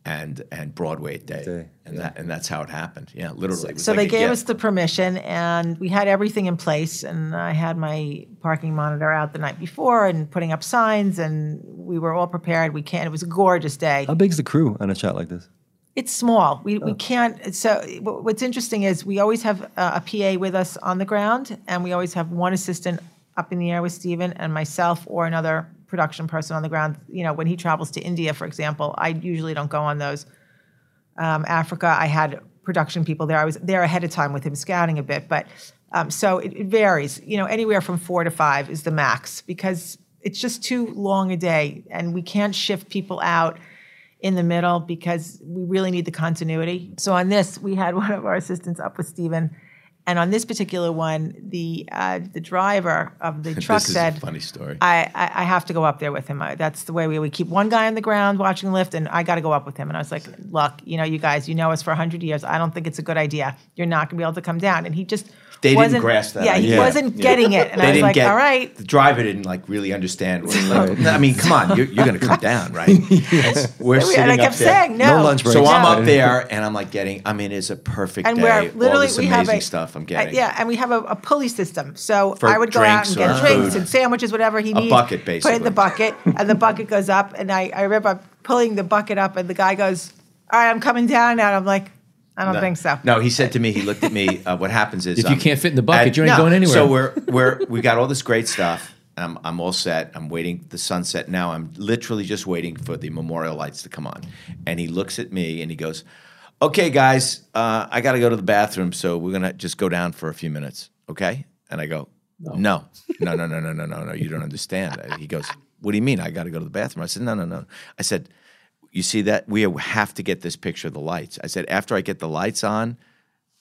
and and Broadway at day. Day, And that and that's how it happened. Yeah, literally. It was So like they a gave gift. us the permission, and we had everything in place. And I had my parking monitor out the night before, and putting up signs, and we were all prepared. We can. It was a gorgeous day. How big's the crew on a shot like this? It's small. We, Oh. we can't. So what's interesting is we always have a, a PA with us on the ground, and we always have one assistant up in the air with Stephen and myself or another production person on the ground. You know, when he travels to India, for example, I usually don't go on those. Um, Africa, I had production people there. I was there ahead of time with him scouting a bit, but Um, so it, it varies. You know, anywhere from four to five is the max because it's just too long a day, and we can't shift people out in the middle because we really need the continuity. So on this, we had one of our assistants up with Stephen. And on this particular one, the uh, the driver of the truck this is said, a funny story. I, I, I have to go up there with him. I, that's the way we, we keep one guy on the ground watching lift, and I got to go up with him. And I was like, look, you know, you guys, you know us for 100 years. I don't think it's a good idea. You're not going to be able to come down. And he just They didn't wasn't, grasp that Yeah, he idea. wasn't Yeah. getting it. And they I was didn't like, get all right. The driver didn't like really understand. What, like, I mean, come on, you're, you're going to come down, right? We're sitting And I up kept there. saying, no. No lunch break. So I'm No. up there and I'm like getting. I mean, it's a perfect and day. we're all literally this we amazing have a stuff I'm getting. yeah, and we have a, a pulley system. So For I would go out and get drinks food. and sandwiches, whatever he A needs. bucket, Put in the bucket, and the bucket goes up. And I, I remember pulling the bucket up, and the guy goes, "All right, I'm coming down now." And I'm like, "I don't No. think so." No, he said to me, he looked at me. Uh, what happens is If you um, can't fit in the bucket, at- you ain't no. going anywhere. So we're we're we got all this great stuff. I'm I'm all set. I'm waiting the sunset now. I'm literally just waiting for the memorial lights to come on. And he looks at me and he goes, "Okay, guys, uh, I got to go to the bathroom, so we're gonna just go down for a few minutes, okay?" And I go, "No, no, no, no, no, no, no, no, no. You don't understand." He goes, "What do you mean? I got to go to the bathroom?" I said, "No, no, no." I said you see that we have to get this picture of the lights. I said after I get the lights on,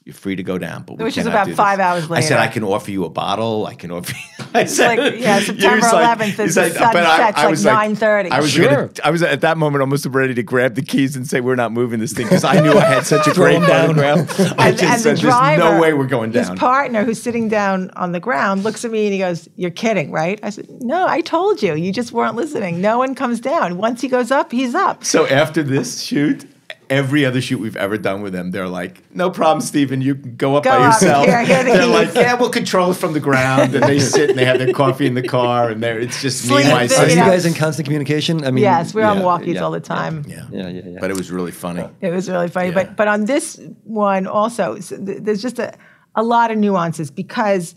you're free to go down, but we Which is about do this." five hours later. I said. I can offer you a bottle. I can offer. You, I said, like, yeah, September was like- 11th, he's the like, sun but I- I was like- 9:30. I was Sure. gonna, I was at that moment almost ready to grab the keys and say we're not moving this thing because I knew I had such a great photograph. I and, just and said the there's no way we're going down. His partner, who's sitting down on the ground, looks at me and he goes, "You're kidding, right?" I said, "No, I told you. You just weren't listening. No one comes down. Once he goes up, he's up." So after this shoot, every other shoot we've ever done with them, they're like, "No problem, Stephen. You can go up Go by up. yourself." Here, here are the they're like, "Yeah, we'll control it from the ground." And they sit and they have their coffee in the car, and they're it's just me and my you Are you guys in constant communication? I mean, Yes, we're on walkies yeah, all the time. Yeah. Yeah, yeah, yeah. But it was really funny. It was really funny. Yeah. But but on this one also, s- th- there's just a, a lot of nuances because,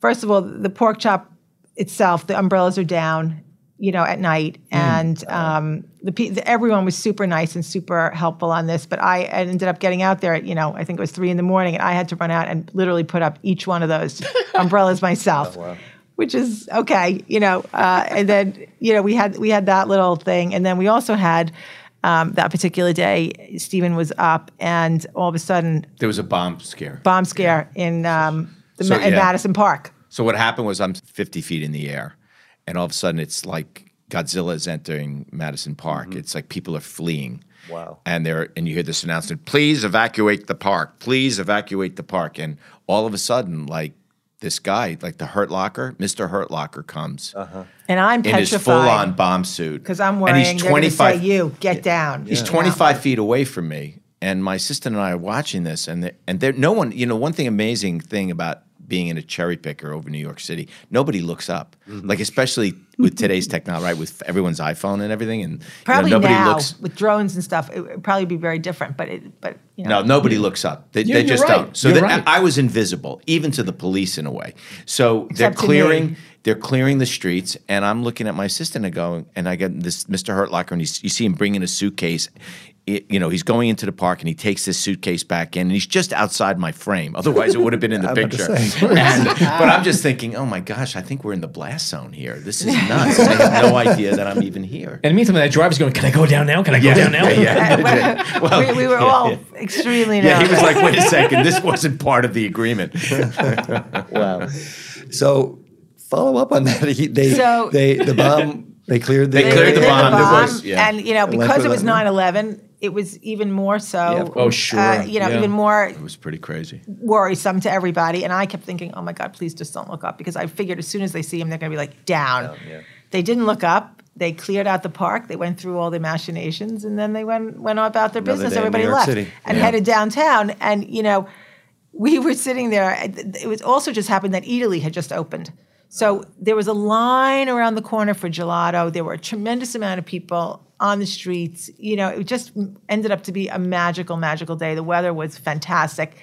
first of all, the pork chop itself, the umbrellas are down, you know, at night, and um, the, the everyone was super nice and super helpful on this. But I ended up getting out there at you know I think it was three in the morning, and I had to run out and literally put up each one of those umbrellas myself. Which is okay, you know, uh, and then you know we had we had that little thing, and then we also had um, that particular day. Stephen was up, and all of a sudden, There was a bomb scare. bomb scare in um, the So, in yeah. Madison Park. So what happened was I'm 50 feet in the air, and all of a sudden it's like Godzilla is entering Madison Park. Mm-hmm. It's like people are fleeing. Wow. And they're and you hear this announcement: "Please evacuate the park. Please evacuate the park." And all of a sudden, like this guy, like the Hurt Locker, Mister Hurt Locker, comes uh-huh. And I'm in his petrified full-on bomb suit because I'm And worrying he's they're going to say, 25 "You get down." He's you know? 25 feet away from me, and my assistant and I are watching this, and the, and there, no one, you know, one thing amazing thing about being in a cherry picker over New York City, nobody looks up, Mm-hmm. like especially with today's technology, right? With everyone's iPhone and everything, and you know, nobody now looks. with drones and stuff, it would probably be very different. But it, but you know, No, nobody looks up. They, You're- they just right. don't. So You're that, right. I was invisible, even to the police in a way. So Except they're to me. clearing. They're clearing the streets, and I'm looking at my assistant and going, and I get this Mr. Hurtlocker, and he's, you see him bringing a suitcase. It- you know, he's going into the park, and he takes this suitcase back in, and he's just outside my frame. Otherwise, it would have been in the I'm about to picture. And- but I'm just thinking, oh my gosh, I think we're in the blast zone here. This is nuts. I have no idea that I'm even here. And meantime, that driver's going, Can I go down now? Can I go down now? yeah. we, we were all extremely Yeah, he was like, wait a second, this wasn't part of the agreement. wow. So follow up on that. He, they, So- they, the bomb, they cleared the, They cleared the did bomb. There was- yeah. and you know because it was that 9-11 it was even more so Yeah, Oh, sure. uh, you know Yeah. even more It was pretty crazy. worrisome to everybody and i kept thinking oh my god please just don't look up because i figured as soon as they see him they're going to be like down yeah. they didn't look up they cleared out the park they went through all the machinations and then they went went about their Another business everybody left City. and Yeah. headed downtown and you know we were sitting there. It was also just happened that Eataly had just opened. So there was a line around the corner for gelato. There were a tremendous amount of people on the streets. You know, it just ended up to be a magical, magical day. The weather was fantastic.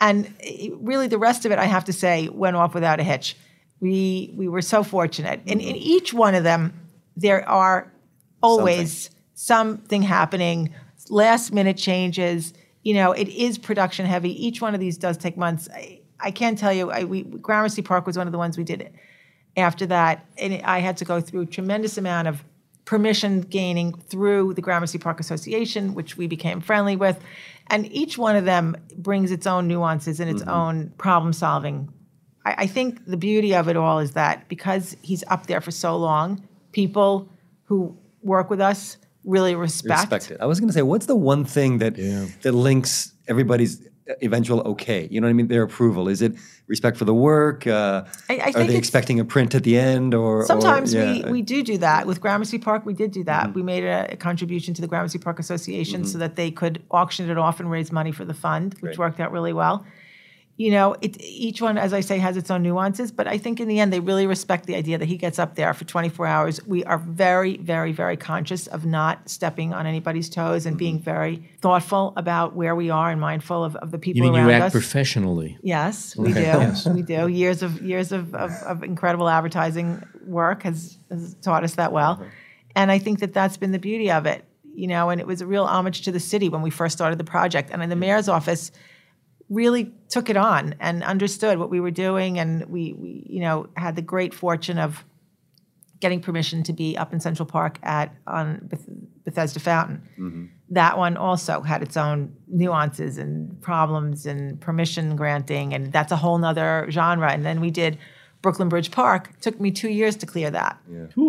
And it- really, the rest of it, I have to say, went off without a hitch. We, we were so fortunate. And in each one of them, there are always something happening, last minute changes. You know, it is production heavy. Each one of these does take months. I- I can't tell you. I, we Gramercy Park was one of the ones we did. it. After that, and it, I had to go through a tremendous amount of permission gaining through the Gramercy Park Association, which we became friendly with, and each one of them brings its own nuances and its mm-hmm. own problem solving. I, I think the beauty of it all is that because he's up there for so long, people who work with us really respect. Respect it. I was going to say, what's the one thing that that links everybody's eventual okay? You know what I mean? Their approval. Is it respect for the work? Uh, I- I are think they expecting a print at the end? Or or- Sometimes yeah. Mm-hmm. we, we do do that. With Gramercy Park, we did do that. We made a, a contribution to the Gramercy Park Association so that they could auction it off and raise money for the fund, which Great. worked out really well. You know, it, each one, as I say, has its own nuances, but I think in the end, they really respect the idea that he gets up there for 24 hours. We are very, very, very conscious of not stepping on anybody's toes and Mm-hmm. being very thoughtful about where we are and mindful of, of the people You mean around you act us. professionally? Yes, we do. We do. Years of years of, of, of incredible advertising work has, has taught us that well, and I think that that's been the beauty of it. You know, and it was a real homage to the city when we first started the project, and in the mayor's office really took it on and understood what we were doing, and we, we you know had the great fortune of getting permission to be up in Central Park at on Beth- Bethesda Fountain. That one also had its own nuances and problems and permission granting, and that's a whole nother genre. And then we did Brooklyn Bridge Park. took me two years to clear that.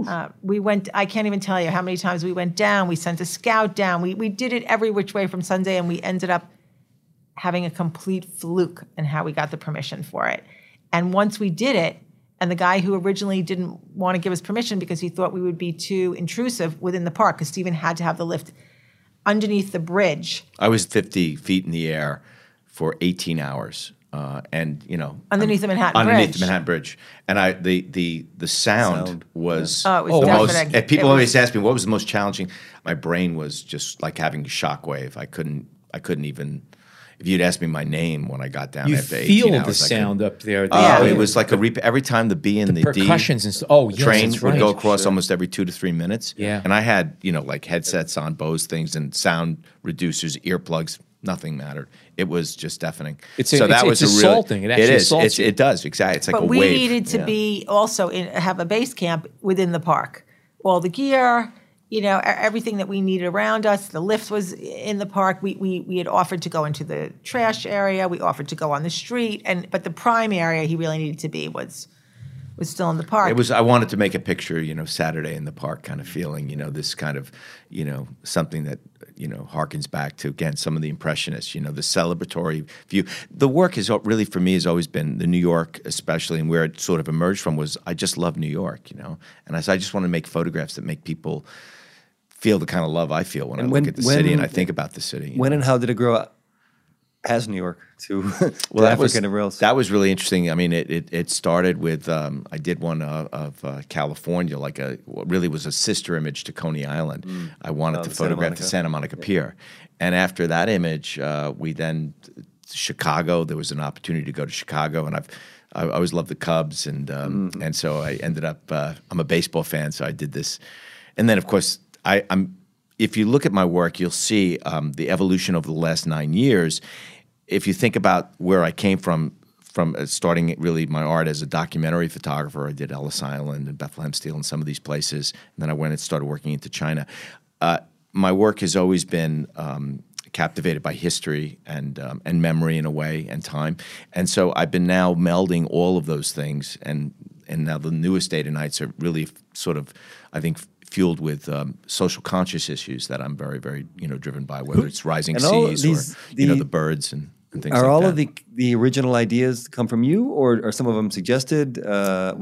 Uh, we went. I can't even tell you how many times we went down. We sent a scout down. We we did it every which way from Sunday, and we ended up having a complete fluke in how we got the permission for it. And once we did it, and the guy who originally didn't want to give us permission because he thought we would be too intrusive within the park, because Stephen had to have the lift underneath the bridge I was 50 feet in the air for 18 hours. Uh, and you know, Underneath the Manhattan underneath Bridge. the Manhattan Bridge, and I the the the sound, Sound, was Oh, it was the most. deafening. People It always was- ask me what was the most challenging. My brain was just like having a shockwave. I couldn't. I couldn't even. If you'd asked me my name when I got down You after 18 feel the hours, I couldn't- sound up there. Oh, Yeah. it was like a reap every time the B and the, D percussions and stuff. Oh, yes, train would right. go across almost every two to three minutes. Yeah. and I had you know like headsets on, Bose things, and sound reducers, earplugs. Nothing mattered. It was just deafening. It's a- so that it's- was it's a really, assaulting. It actually is. assaults It's, you. it does exactly. It's like but a we wave. needed to Yeah. be also in, have a base camp within the park. All the gear, you know, everything that we needed around us. The lift was in the park. We, we we had offered to go into the trash area. We offered to go on the street, and but the prime area he really needed to be was was still in the park. It was. I wanted to make a picture, you know, Saturday in the park kind of feeling. You know, this kind of, you know, something that you know harkens back to again some of the impressionists. You know, the celebratory view. The work has really for me has always been the New York, especially, and where it sort of emerged from was I just love New York. You know, and I, I just want to make photographs that make people feel the kind of love I feel when I And look at the city and I think about the city. When and how did it grow up as New York to, to Well, that Africa was and that was really interesting. I mean, it it, it started with um, I did one uh, of uh, California, like a what really was a sister image to Coney Island. I wanted Oh, to the photograph Monica. the Santa Monica Pier, and after that image, uh, we then Chicago. There was an opportunity to go to Chicago, and I've I I always loved the Cubs, and um, and so I ended up. Uh, I'm a baseball fan, so I did this, and then of course I, I'm. If you look at my work, you'll see um, the evolution over the last nine years. If you think about where I came from, from uh, starting really my art as a documentary photographer, I did Ellis Island and Bethlehem Steel and some of these places, and then I went and started working into China. Uh, my work has always been um, captivated by history and um, and memory in a way and time, and so I've been now melding all of those things, and and now the newest day to nights are really sort of, I think. Fueled with um, social conscious issues that I'm very, very, you know, driven by. Whether it's rising And seas these- or you know the- the birds and, and things. Are like all that. of the the original ideas come from you, or are some of them suggested? Uh,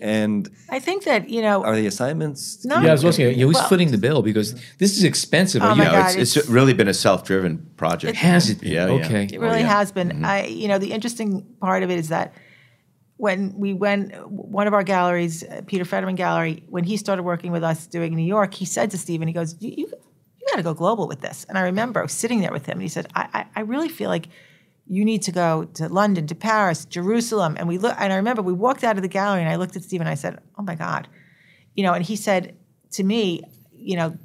and I think that you know. are the assignments? No. Yeah, I was going to who's Well- footing the bill? Because this is expensive. Oh Are my you- No, God, it's, it's, it's- really been a self-driven project. Has it been? Yeah, yeah. Okay. It really Oh, yeah. has been. I, you know, the interesting part of it is that when we went, one of our galleries, uh, Peter Fetterman Gallery, when he started working with us doing New York, he said to Stephen, he goes, "You, you, you got to go global with this." And I remember sitting there with him, and he said, I, I, "I really feel like you need to go to London, to Paris, Jerusalem." And we look, and I remember we walked out of the gallery, and I looked at Stephen, and I said, "Oh my God," you know, and he said to me, you know.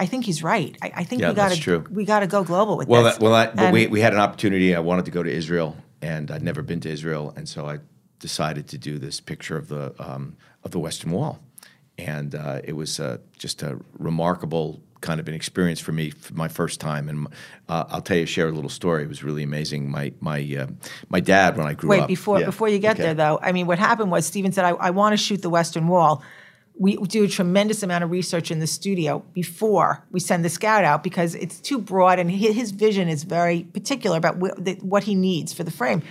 I think he's right. I, I think Yeah, we got to we got to go global with Well, this. that, well, but we, we had an opportunity. I wanted to go to Israel and I'd never been to Israel, and so I decided to do this picture of the um, of the Western Wall, and uh, it was uh, just a remarkable kind of an experience for me for my first time. And uh, I'll tell you, share a little story. It was really amazing. My my uh, my dad, when I grew Wait, up, before Yeah. before you get Okay. there though, I mean, what happened was Stephen said, "I, I want to shoot the Western Wall." We do a tremendous amount of research in the studio before we send the scout out because it's too broad, and his vision is very particular about what he needs for the frame.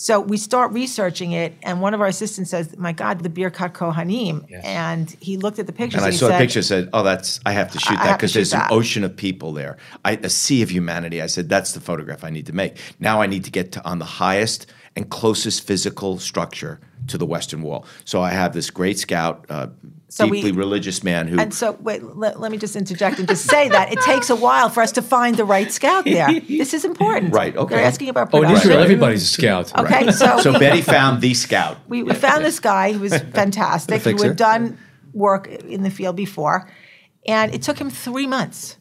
So we start researching it, and one of our assistants says, "My God, the Birkat Kohanim," and he looked at the pictures And I he saw the said, picture. Said, "Oh, that's I have to shoot I that because there's shoot an ocean of people there, I, a sea of humanity." I said, "That's the photograph I need to make." Now I need to get to on the highest and closest physical structure to the Western Wall. So I have this great scout, uh, So we- deeply religious man who. And so, wait, let, let me just interject and just say that it takes a while for us to find the right scout there. This is important. Right, okay. They're asking about Oh, in production. Israel, everybody's a scout. Okay, so, so Bette found the scout. we, we found this guy who was fantastic, who had done work in the field before. And it took him three months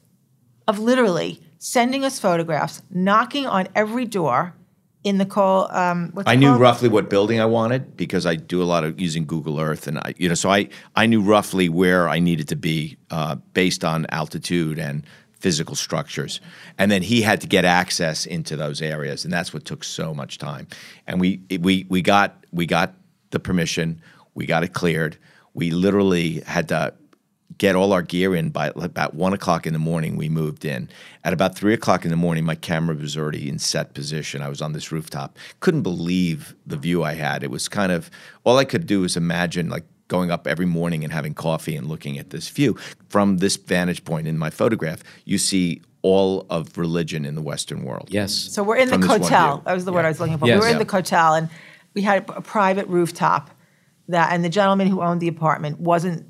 of literally sending us photographs, knocking on every door in the call. Um, what's I knew called? roughly what building I wanted because I do a lot of using Google Earth, and I, you know, so I I knew roughly where I needed to be uh, based on altitude and physical structures, and then he had to get access into those areas, and that's what took so much time. And we we we got we got the permission, we got it cleared. We literally had to get all our gear in by about one o'clock in the morning. We moved in. At about three o'clock in the morning, my camera was already in set position. I was on this rooftop. Couldn't believe the view I had. It was kind of all I could do was imagine like going up every morning and having coffee and looking at this view from this vantage point in my photograph. You see all of religion in the Western world. Yes. So we're in the From this hotel. That was the word I was looking for. Yes. we were in Yeah. the hotel, and we had a, a private rooftop. That and the gentleman who owned the apartment wasn't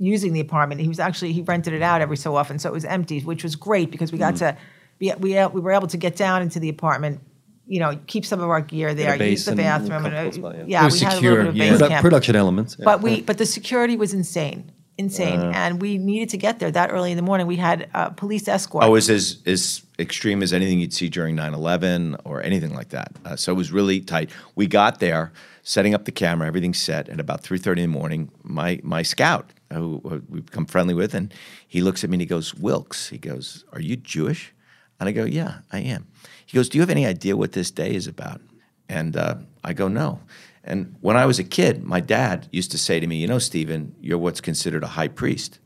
using the apartment. He was actually he rented it out every so often, so it was empty, which was great because we got to be, we we were able to get down into the apartment. You know, keep some of our gear there, use the bathroom, and comfortable uh, spot, yeah, yeah. It was we had a little bit of yeah. base Produ- camp. production elements. yeah. But we, but the security was insane, insane, Uh. and we needed to get there that early in the morning. We had a police escort. Oh, it was as, as extreme as anything you'd see during 9 11 or anything like that. Uh, so it was really tight. We got there, setting up the camera, everything's set. At about 3.30 in the morning, my, my scout, who we've become friendly with, and he looks at me and he goes, Wilkes, he goes, Are you Jewish? And I go, Yeah, I am. He goes, Do you have any idea what this day is about? And uh, I go, No. And when I was a kid, my dad used to say to me, You know, Stephen, you're what's considered a high priest.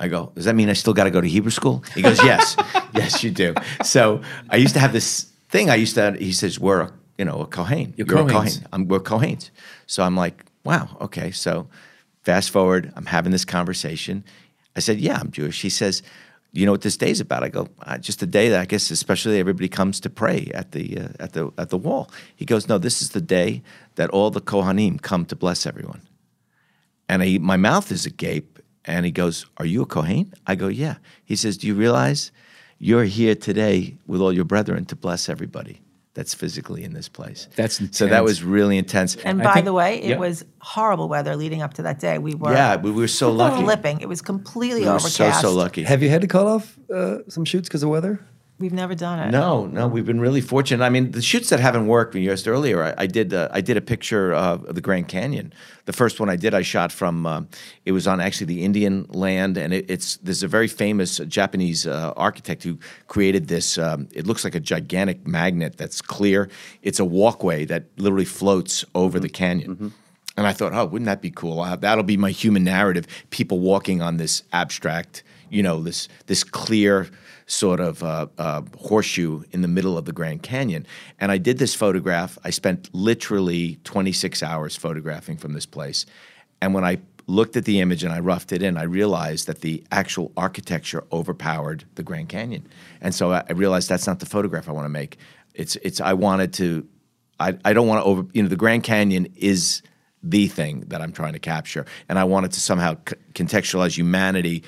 I go, does that mean I still got to go to Hebrew school? He goes, yes, yes, you do. So I used to have this thing. I used to. He says, we're a, you know a Kohen. You're a Kohens. Kohen. I'm, we're Kohens. So I'm like, wow, okay. So fast forward, I'm having this conversation. I said, yeah, I'm Jewish. He says, you know what this day's about? I go, uh, just a day that I guess especially everybody comes to pray at the uh, at the at the wall. He goes, no, this is the day that all the Kohanim come to bless everyone. And I, my mouth is agape. And he goes, Are you a Kohen? I go, Yeah. He says, Do you realize you're here today with all your brethren to bless everybody that's physically in this place? That's So that was really intense. And I by think- the way, it yeah. was horrible weather leading up to that day. We were yeah, we were so lucky. flipping. It was completely We were overcast. so, so lucky. Have you had to call off uh, some shoots because of weather? We've never done it. No, no, we've been really fortunate. I mean, the shoots that haven't worked. When you asked earlier, I, I did. Uh, I did a picture uh, of the Grand Canyon. The first one I did, I shot from. Uh, it was on actually the Indian land, and it, it's there's a very famous Japanese uh, architect who created this. Um, it looks like a gigantic magnet that's clear. It's a walkway that literally floats over the canyon. And I thought, oh, wouldn't that be cool? I'll have- that'll be my human narrative. People walking on this abstract, you know, this this clear sort of uh, uh, horseshoe in the middle of the Grand Canyon. And I did this photograph. I spent literally 26 hours photographing from this place. And when I looked at the image and I roughed it in, I realized that the actual architecture overpowered the Grand Canyon. And so I I realized that's not the photograph I want to make. It's it's I wanted to I, I don't want to over you know the Grand Canyon is the thing that I'm trying to capture, and I wanted to somehow c- contextualize humanity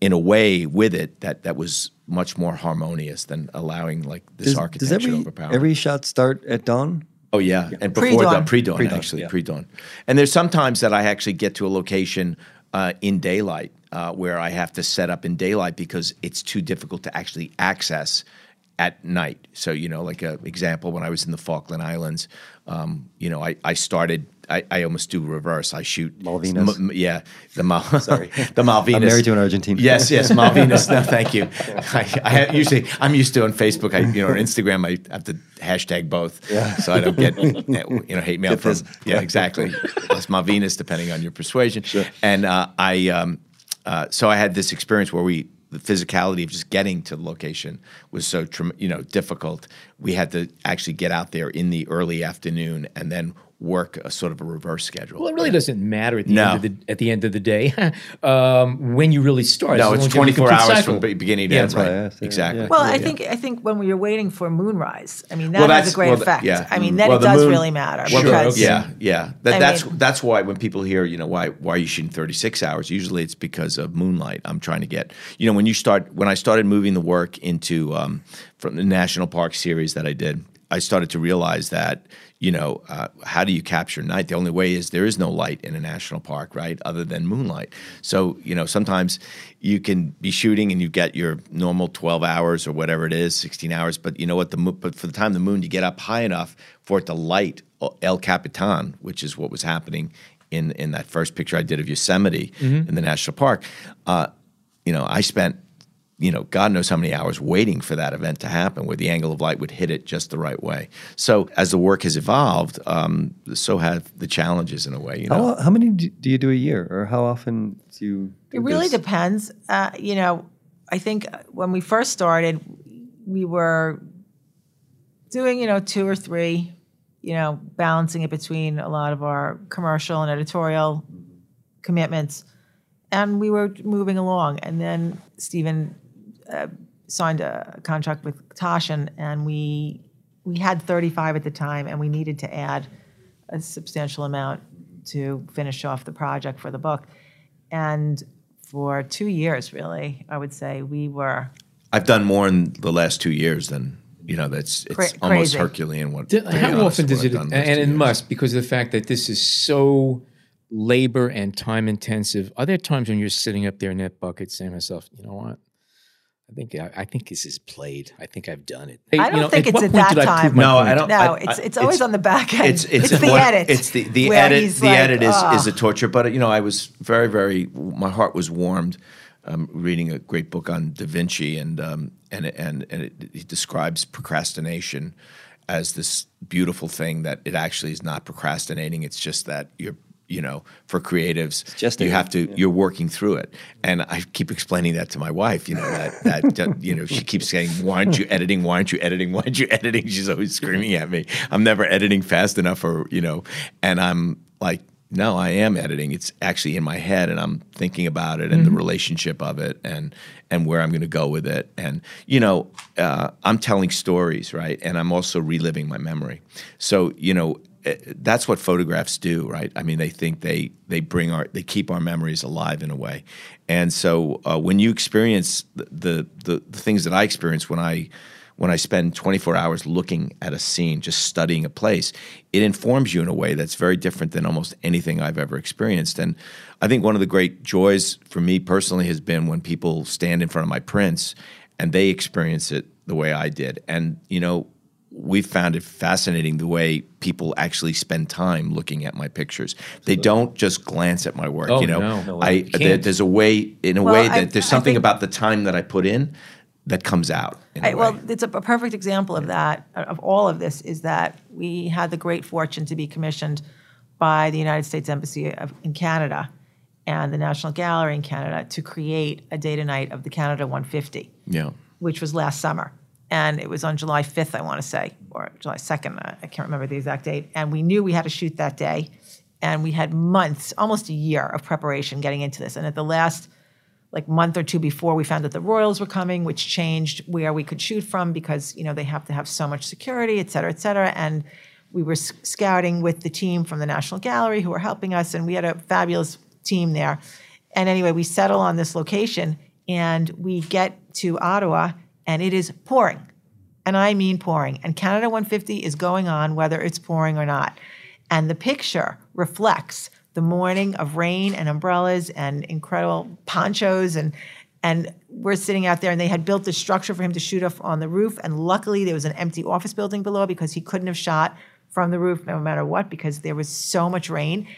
in a way with it that that was much more harmonious than allowing like this Does, architecture does every to overpower. every shot start at dawn? Oh yeah, and before Pre-dawn. dawn, pre-dawn, Pre-dawn, actually, yeah. pre-dawn. And there's sometimes that I actually get to a location uh, in daylight uh, where I have to set up in daylight because it's too difficult to actually access at night. So you know, like a example, when I was in the Falkland Islands, um, you know, I, I started. I, I almost do reverse. I shoot Malvinas? M- yeah, the Mal- Sorry, the Malvinas. I'm married to an Argentine. Yes, yes, Malvinas. no, thank you. I, I usually I'm used to on Facebook, I you know, on Instagram, I have to hashtag both, Yeah. so I don't get you know hate mail from yeah, exactly. It's Malvinas, depending on your persuasion. Sure. And uh, I, um, uh, so I had this experience where we, the physicality of just getting to the location was so, you know, difficult. We had to actually get out there in the early afternoon and then work a sort of a reverse schedule. Well, it really doesn't matter at the No. end of the at the end of the day um, when you really start. no, as it's long as you have a 24 hours cycle. from be- beginning to Yeah, end. that's why Right. asked, yeah. Exactly. Yeah. Well, I think I think when you're waiting for moonrise, I mean that Well, has that's- a great well, effect. yeah. I mean, then Well, it does moon- really matter Well, the- because yeah, yeah. That, I that's mean- that's why when people hear, you know, why why are you shooting 36 hours? Usually it's because of moonlight. I'm trying to get, you know, when you start when I started moving the work into um, from the national park series that I did, I started to realize that you know uh, how do you capture night? The only way is there is no light in a national park, right? Other than moonlight. So you know sometimes you can be shooting and you get your normal 12 hours or whatever it is, 16 hours. But you know what? The mo- but for the time the moon, you get up high enough for it to light El Capitan, which is what was happening in in that first picture I did of Yosemite in the national park. Uh, you know, I spent you know, God knows how many hours waiting for that event to happen, where the angle of light would hit it just the right way. So as the work has evolved, um, so have the challenges in a way. You know, How, how many do do you do a year, or how often do you? Do It really this? depends. Uh, you know, I think when we first started, we were doing, you know, two or three, you know, balancing it between a lot of our commercial and editorial commitments. And we were moving along. And then Stephen uh, signed a contract with Taschen, and we we had 35 at the time, and we needed to add a substantial amount to finish off the project for the book. And for two years, really, I would say we were I've done more in the last two years than you know. That's it's Cra- almost. Herculean. What D- How honest, often does I've it, and in those two it years. must, because of the fact that this is so labor and time intensive. Are there times when you're sitting up there in that bucket saying to myself, you know what? I think I, I think this is played. I think I've done it. Hey, I don't you know, think it's what at that did I time. No, point? I don't. no, I- it's I- it's always on the back end. It's it's, the what- edit. It's the the edit. The like, edit is "Ah." is a torture. But you know, I was very very. My heart was warmed. Um, reading a great book on Da Vinci, and um, and and and it, it describes procrastination as this beautiful thing that it actually is not procrastinating. It's just that you're you know for creatives just you have to you're working through it. And i keep explaining that to my wife you know that that you know she keeps saying why aren't you editing? Why aren't you editing? Why aren't you editing? She's always screaming at me. I'm never editing fast enough or you know and i'm like no i am editing. It's actually in my head and i'm thinking about it and the relationship of it and and where i'm going to go with it. And you know uh, i'm telling stories right? And i'm also reliving my memory. So you know eh, that's what photographs do, right? I mean, they think they they bring our they keep our memories alive in a way, and so uh, when you experience the, the the the things that I experience when I when I spend 24 hours looking at a scene, just studying a place, it informs you in a way that's very different than almost anything I've ever experienced. And I think one of the great joys for me personally has been when people stand in front of my prints and they experience it the way I did. And you know, we've found it fascinating the way people actually spend time looking at my pictures. They don't just glance at my work. Oh, you know, no. No, I there, can't. there's a way, in a Well, way I- that there's something think- about the time that I put in that comes out. In a I, well, it's a, a perfect example of that, of all of this, is that we had the great fortune to be commissioned by the United States Embassy of, in Canada and the National Gallery in Canada to create a day to night of the Canada 150, yeah. which was last summer. And it was on July 5th, I want to say, or July 2nd, I can't remember the exact date. And we knew we had to shoot that day. And we had months, almost a year of preparation getting into this. And at the last like month or two before we found that the royals were coming which changed where we could shoot from because you know they have to have so much security et cetera et cetera and we were scouting with the team from the national gallery who were helping us and we had a fabulous team there and anyway we settle on this location and we get to ottawa and it is pouring and I mean pouring. And Canada 150 is going on whether it's pouring or not. And the picture reflects the morning of rain and umbrellas and incredible ponchos and And we're sitting out there, and they had built this structure for him to shoot off on the roof. And luckily, there was an empty office building below because he couldn't have shot from the roof no matter what because there was so much rain.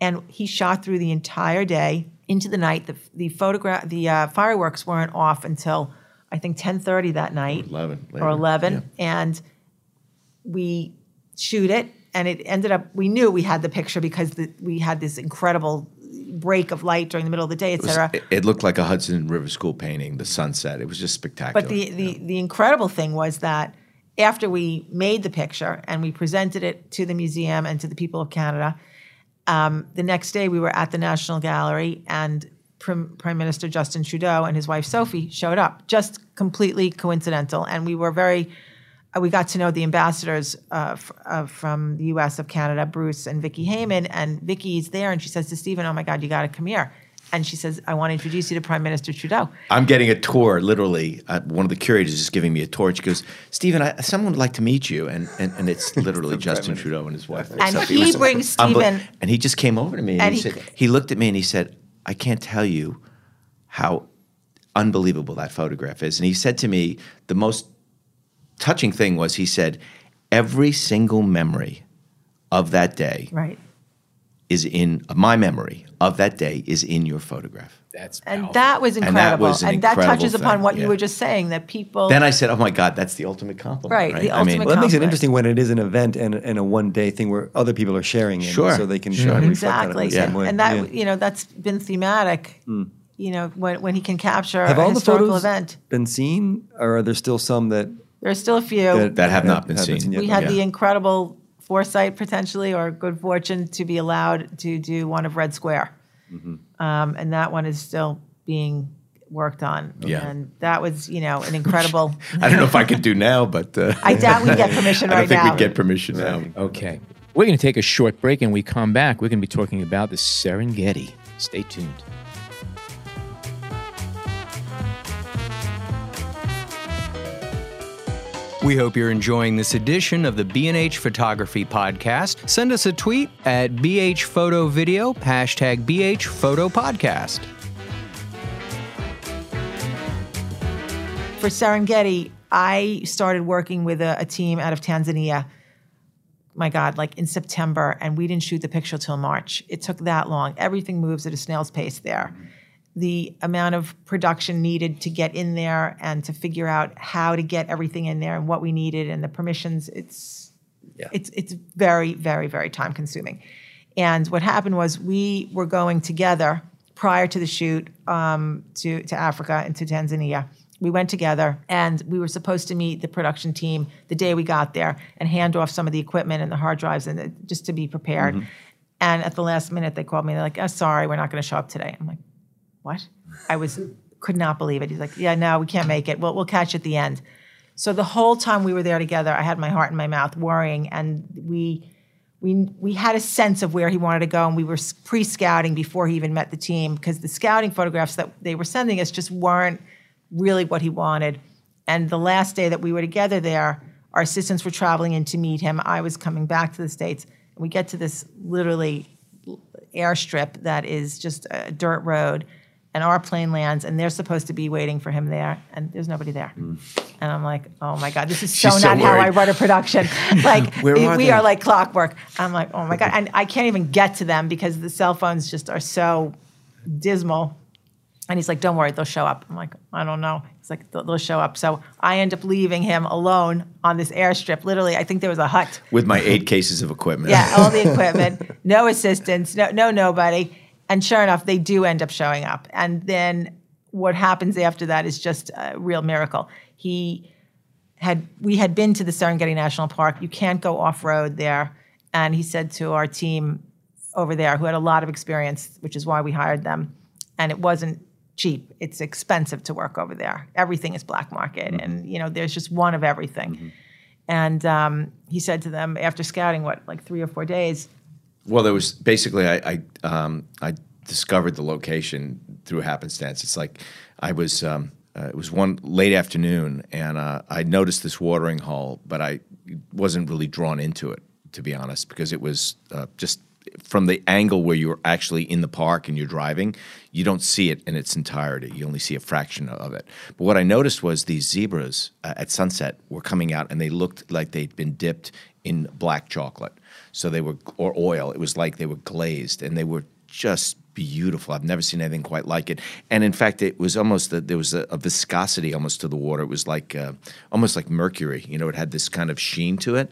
And he shot through the entire day into the night. The, the photograph, the uh, fireworks weren't off until I think 10:30 that night 11 or 11, and we shoot it. And it ended up. We knew we had the picture because the, we had this incredible break of light during the middle of the day, etc. It, it looked like a Hudson River School painting, the sunset. It was just spectacular. But the, the, the incredible thing was that after we made the picture and we presented it to the museum and to the people of Canada, um, the next day we were at the National Gallery and Prim, Prime Minister Justin Trudeau and his wife Sophie showed up, just completely coincidental. And we were very, uh, we got to know the ambassadors uh, f- uh, from the US of Canada, Bruce and Vicki Heyman. And Vicki's there and she says to Stephen, Oh my God, you got to come here. And she says, I want to introduce you to Prime Minister Trudeau. I'm getting a tour, literally. Uh, one of the curators is giving me a tour. She goes, Stephen, I, someone would like to meet you. And, and, and it's literally Justin Trudeau and his wife. And Sophie. It he brings unbel- Stephen- And he just came over to me and, And he, he- said, he looked at me and he said, I can't tell you how unbelievable that photograph is. And he said to me, the most touching thing was he said, every single memory of that day Right. Is in my memory of that day is in your photograph. That's And powerful. that was incredible. And, was an that incredible touches upon thing, what you were just saying that people. Then I said, "Oh my God, that's the ultimate compliment." Right, Right, the I mean, ultimate Well, that makes it interesting when it is an event and, and a one day thing where other people are sharing it, Sure, so they can sure. reflect on exactly. the same And, way. and that Yeah. You know that's been thematic. Hmm. You know when when he can capture have a all the historical photos event. been seen, or are there still some that There's still a few. That have not been haven't seen. yet? we had yeah. the incredible foresight potentially or good fortune to be allowed to do one of Red Square, Mm-hmm. um, and that one is still being worked on. Yeah. and that was you know an incredible. I don't know if I could do now, but uh, I doubt we get permission I don't right think now. we'd get permission now. Okay. We're going to take a short break and we come back. We're going to be talking about the Serengeti. Stay tuned. We hope you're enjoying this edition of the B&H Photography Podcast. Send us a tweet at BH Photo Video, hashtag BH Photo Podcast. for Serengeti, I started working with a, a team out of Tanzania. My God, like in September, and we didn't shoot the picture till March. It took that long. Everything moves at a snail's pace there. The amount of production needed to get in there and to figure out how to get everything in there and what we needed and the permissions, it's it's it's very, very, very time consuming. And what happened was we were going together prior to the shoot um, to to Africa and to Tanzania. We went together and we were supposed to meet the production team the day we got there and hand off some of the equipment and the hard drives and the, just to be prepared. Mm-hmm. And at the last minute, they called me. They're like, oh, "Sorry, we're not going to show up today." I'm like, "What?" I was could not believe it. He's like, "Yeah, no, we can't make it. We'll we'll catch at the end." So the whole time we were there together, I had my heart in my mouth, worrying, and we we we had a sense of where he wanted to go, and we were pre-scouting before he even met the team because the scouting photographs that they were sending us just weren't really what he wanted. And the last day that we were together there, our assistants were traveling in to meet him. I was coming back to the states, and we get to this literally airstrip that is just a dirt road and our plane lands and they're supposed to be waiting for him there and there's nobody there. Hmm. And i'm like oh my god this is so She's so not how i run a production. Like we, they? are like clockwork. I'm like oh my god. And i can't even get to them because the cell phones just are so dismal. And he's like don't worry they'll show up. I'm like i don't know. He's like they'll, they'll show up. So i end up leaving him alone on this airstrip. Literally i think there was a hut. With my eight cases of equipment. yeah, all the equipment, no assistance, no, no nobody. And sure enough, they do end up showing up. And then what happens after that is just a real miracle. He had we had been to the Serengeti National Park. You can't go off road there. And he said to our team over there, who had a lot of experience, which is why we hired them, and it wasn't cheap. It's expensive to work over there. Everything is black market, and you know there's just one of everything. And um, he said to them after scouting, what like three or four days, Well, there was basically I I, um, I discovered the location through happenstance. It's like I was um, uh, it was one late afternoon, and uh, I noticed this watering hole, but I wasn't really drawn into it to be honest, because it was uh, just from the angle where you're actually in the park and you're driving, you don't see it in its entirety. You only see a fraction of it. But what I noticed was these zebras uh, at sunset were coming out and they looked like they'd been dipped in black chocolate. So they were, or oil. It was like they were glazed and they were just beautiful. I've never seen anything quite like it. And in fact, it was almost a, there was a, a, viscosity almost to the water. It was like uh, almost like mercury. You know, it had this kind of sheen to it.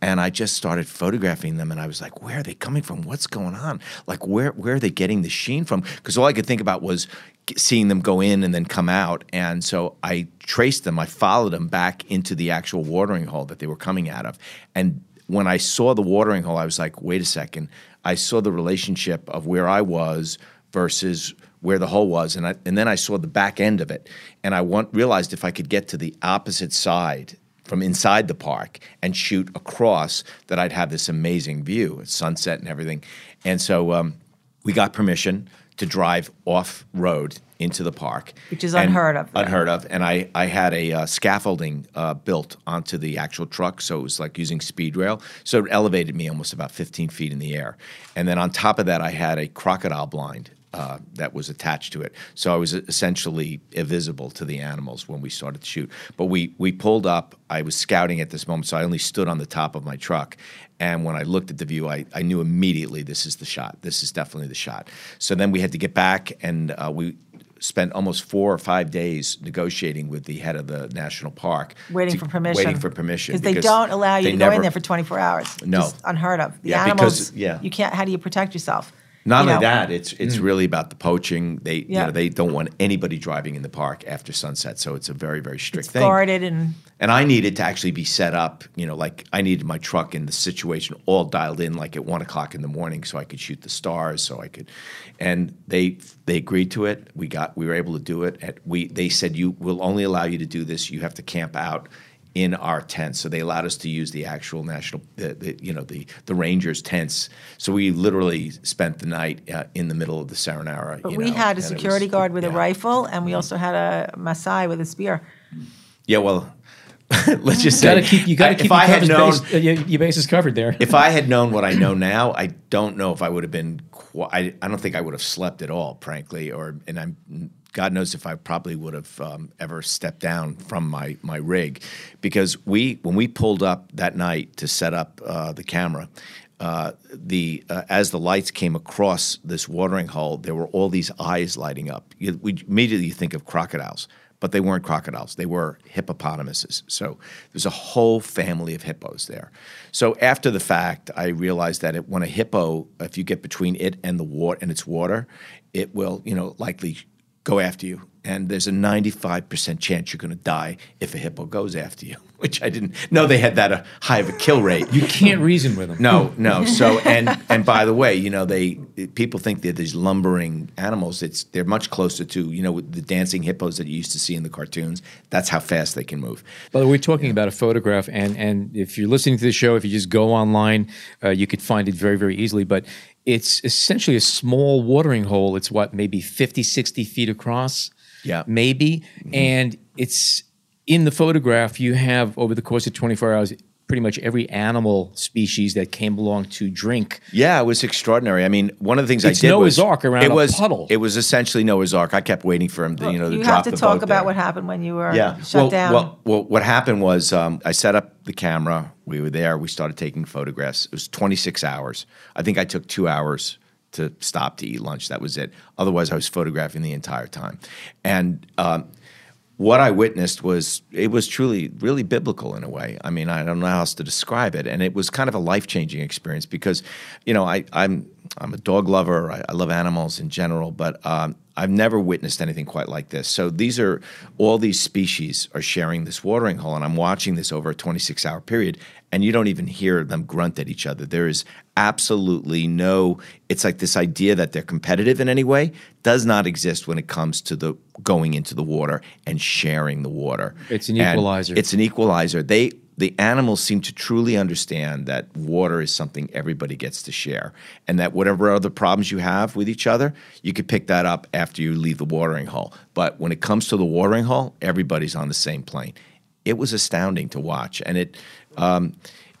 And I just started photographing them, and I was like, where are they coming from? What's going on? Like, where where are they getting the sheen from? Because all I could think about was seeing them go in and then come out. And so I traced them. I followed them back into the actual watering hole that they were coming out of, and when I saw the watering hole, I was like, wait a second. I saw the relationship of where I was versus where the hole was, and I, and then I saw the back end of it, and I want, realized if I could get to the opposite side from inside the park and shoot across, that I'd have this amazing view, at sunset and everything, and so um, we got permission to drive off road into the park, which is unheard of. Unheard of, and I I had a uh, scaffolding uh, built onto the actual truck, so it was like using speed rail, so it elevated me almost about 15 feet in the air, and then on top of that, I had a crocodile blind uh, that was attached to it. So I was essentially invisible to the animals when we started to shoot. But we we pulled up. I was scouting at this moment, so I only stood on the top of my truck. And when I looked at the view, I, I knew immediately this is the shot. This is definitely the shot. So then we had to get back, and uh, we spent almost four or five days negotiating with the head of the national park, waiting to, for permission. Waiting for permission because they don't allow you to never, go in there for 24 hours. No, Just unheard of. The yeah, animals, because yeah, you can't. How do you protect yourself? Not only know. that, it's it's mm. really about the poaching. They you Yeah. know they don't want anybody driving in the park after sunset, so it's a very very strict It's thing. guarded and And I needed to actually be set up, you know, like I needed my truck in the situation all dialed in, like at one o'clock in the morning, so I could shoot the stars, so I could. And they they agreed to it. We got we were able to do it. At we they said you will only allow you to do this. You have to camp out in our tents. So they allowed us to use the actual national, the, the, you know, the the Rangers tents. So we literally spent the night uh, in the middle of the Serengeti. But you we know, had a security was- guard with a rifle, and we also had a Maasai with a spear. Yeah, well, let's just You say gotta keep. You gotta I- keep if your, I had known, base- uh, your, your bases covered there. if I had known what I know now, I don't know if I would have been. Qu- I, I don't think I would have slept at all, frankly. Or and I'm God knows if I probably would have um, ever stepped down from my my rig, because we when we pulled up that night to set up uh, the camera. Uh, the uh, as the lights came across this watering hole, there were all these eyes lighting up. You, we immediately think of crocodiles, but they weren't crocodiles. They were hippopotamuses. So there's a whole family of hippos there. So after the fact, I realized that it, when a hippo, if you get between it and the water and its water, it will, you know, likely go after you. And there's a 95% chance you're going to die if a hippo goes after you, which I didn't know they had that uh, high of a kill rate. You can't reason with them. No, no. So and and by the way, you know they people think they're these lumbering animals. It's they're much closer to you know the dancing hippos that you used to see in the cartoons. That's how fast they can move. Way, we're talking about a photograph, and and if you're listening to the show, if you just go online, uh, you could find it very very easily. But it's essentially a small watering hole. It's what maybe 50, 60 feet across. Yeah. maybe, and it's in the photograph. You have over the course of 24 hours. Pretty much every animal species that came along to drink. Yeah, it was extraordinary. I mean, one of the things It's I did Noah's was Ark around it a was, puddle. It was essentially Noah's Ark. I kept waiting for him to you know to you drop have to talk about there. what happened when you were yeah. shut well, down. Well, well, what happened was um, I set up the camera. We were there. We started taking photographs. It was 26 hours. I think I took two hours to stop to eat lunch. That was it. Otherwise, I was photographing the entire time. And um, what I witnessed was it was truly really biblical in a way. I mean, I don't know how else to describe it, and it was kind of a life changing experience because, you know, I, I'm I'm a dog lover. I, I love animals in general, but um, I've never witnessed anything quite like this. So these are all these species are sharing this watering hole, and I'm watching this over a 26 hour period, and you don't even hear them grunt at each other. There is absolutely no. It's like this idea that they're competitive in any way does not exist when it comes to the going into the water and sharing the water. It's an And equalizer. It's an equalizer. They the animals seem to truly understand that water is something everybody gets to share, and that whatever other problems you have with each other, you could pick that up after you leave the watering hole. But when it comes to the watering hole, everybody's on the same plane. It was astounding to watch, and it um,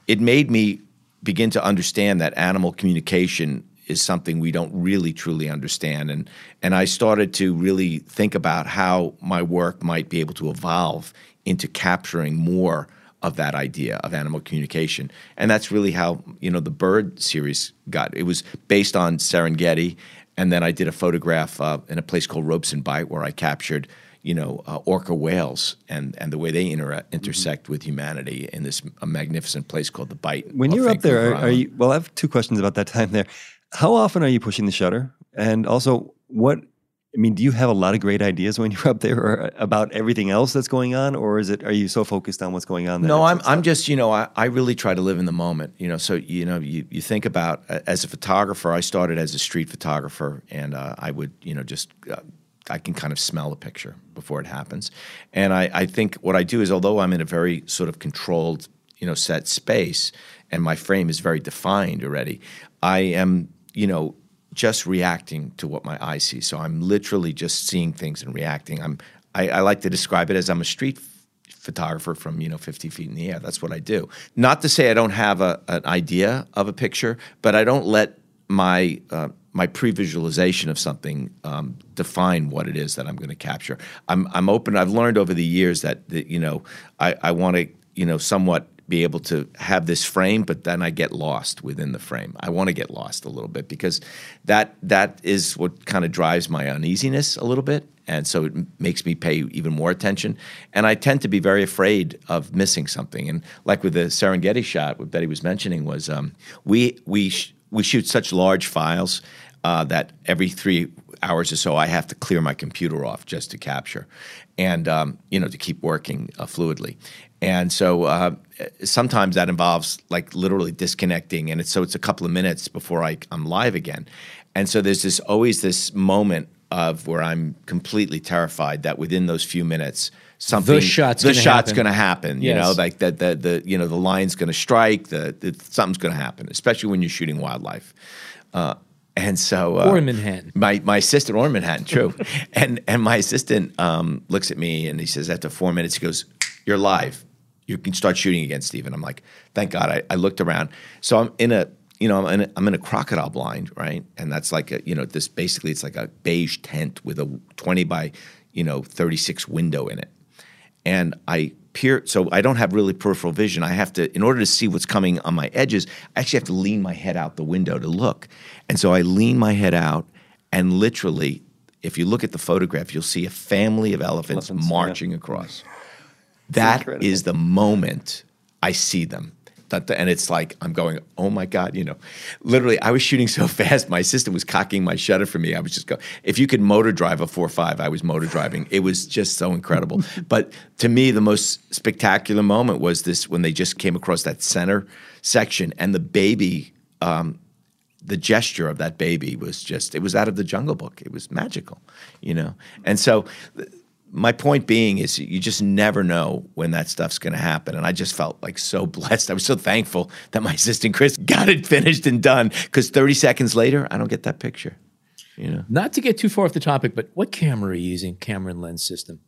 it made me begin to understand that animal communication is something we don't really truly understand and and I started to really think about how my work might be able to evolve into capturing more of that idea of animal communication and that's really how you know the bird series got it was based on Serengeti and then I did a photograph uh, in a place called Robson Bight where I captured you know, uh, orca whales and, and the way they inter- intersect with humanity in this a magnificent place called the Bight. When you're up there, are, are you? Well, I have two questions about that time there. How often are you pushing the shutter? And also, what? I mean, do you have a lot of great ideas when you're up there or about everything else that's going on, or is it? Are you so focused on what's going on? No, I'm I'm just you know I, I really try to live in the moment. You know, so you know you, you think about uh, as a photographer. I started as a street photographer, and uh, I would you know just uh, I can kind of smell the picture before it happens, and I, I think what I do is although I'm in a very sort of controlled you know set space, and my frame is very defined already, I am you know just reacting to what my eye sees. So I'm literally just seeing things and reacting. I'm I, I like to describe it as I'm a street photographer from you know 50 feet in the air. That's what I do. Not to say I don't have a, an idea of a picture, but I don't let my uh, my pre-visualization of something um, define what it is that I'm going to capture. I'm I'm open. I've learned over the years that, that you know I, I want to you know somewhat be able to have this frame, but then I get lost within the frame. I want to get lost a little bit because that that is what kind of drives my uneasiness a little bit, and so it makes me pay even more attention. And I tend to be very afraid of missing something. And like with the Serengeti shot, what Bette was mentioning was um, we we sh- we shoot such large files uh, that every three hours or so I have to clear my computer off just to capture, and um, you know to keep working uh, fluidly. And so uh, sometimes that involves like literally disconnecting, and it's so it's a couple of minutes before I, I'm live again. And so there's this always this moment of where I'm completely terrified that within those few minutes something shot's the gonna shot's happen. going to happen. You know, like that the the you know the line's going to strike, the, the something's going to happen, especially when you're shooting wildlife. Uh, and so, uh, Or in Manhattan. my my assistant or in Manhattan, true. and and my assistant um, looks at me and he says, after four minutes, he goes, "You're live. You can start shooting again, Stephen." I'm like, "Thank God." I, I looked around, so I'm in a you know I'm in a, I'm in a crocodile blind, right? And that's like a you know this basically it's like a beige tent with a 20 by you know 36 window in it and I peer. So I don't have really peripheral vision. I have to, in order to see what's coming on my edges, I actually have to lean my head out the window to look. And so I lean my head out, and literally, if you look at the photograph, you'll see a family of elephants, Elephants, yeah. marching across. That incredible. is the moment I see them. And it's like I'm going, oh my god, you know, literally. I was shooting so fast, my assistant was cocking my shutter for me. I was just going, if you could motor drive a four five, I was motor driving. It was just so incredible. but to me, the most spectacular moment was this when they just came across that center section, and the baby, um, the gesture of that baby was just, it was out of the Jungle Book. It was magical, you know. And so my point being is you just never know when that stuff's going to happen and i just felt like so blessed i was so thankful that my assistant chris got it finished and done because 30 seconds later i don't get that picture you know Not to get too far off the topic, but what camera are you using? Camera and lens system.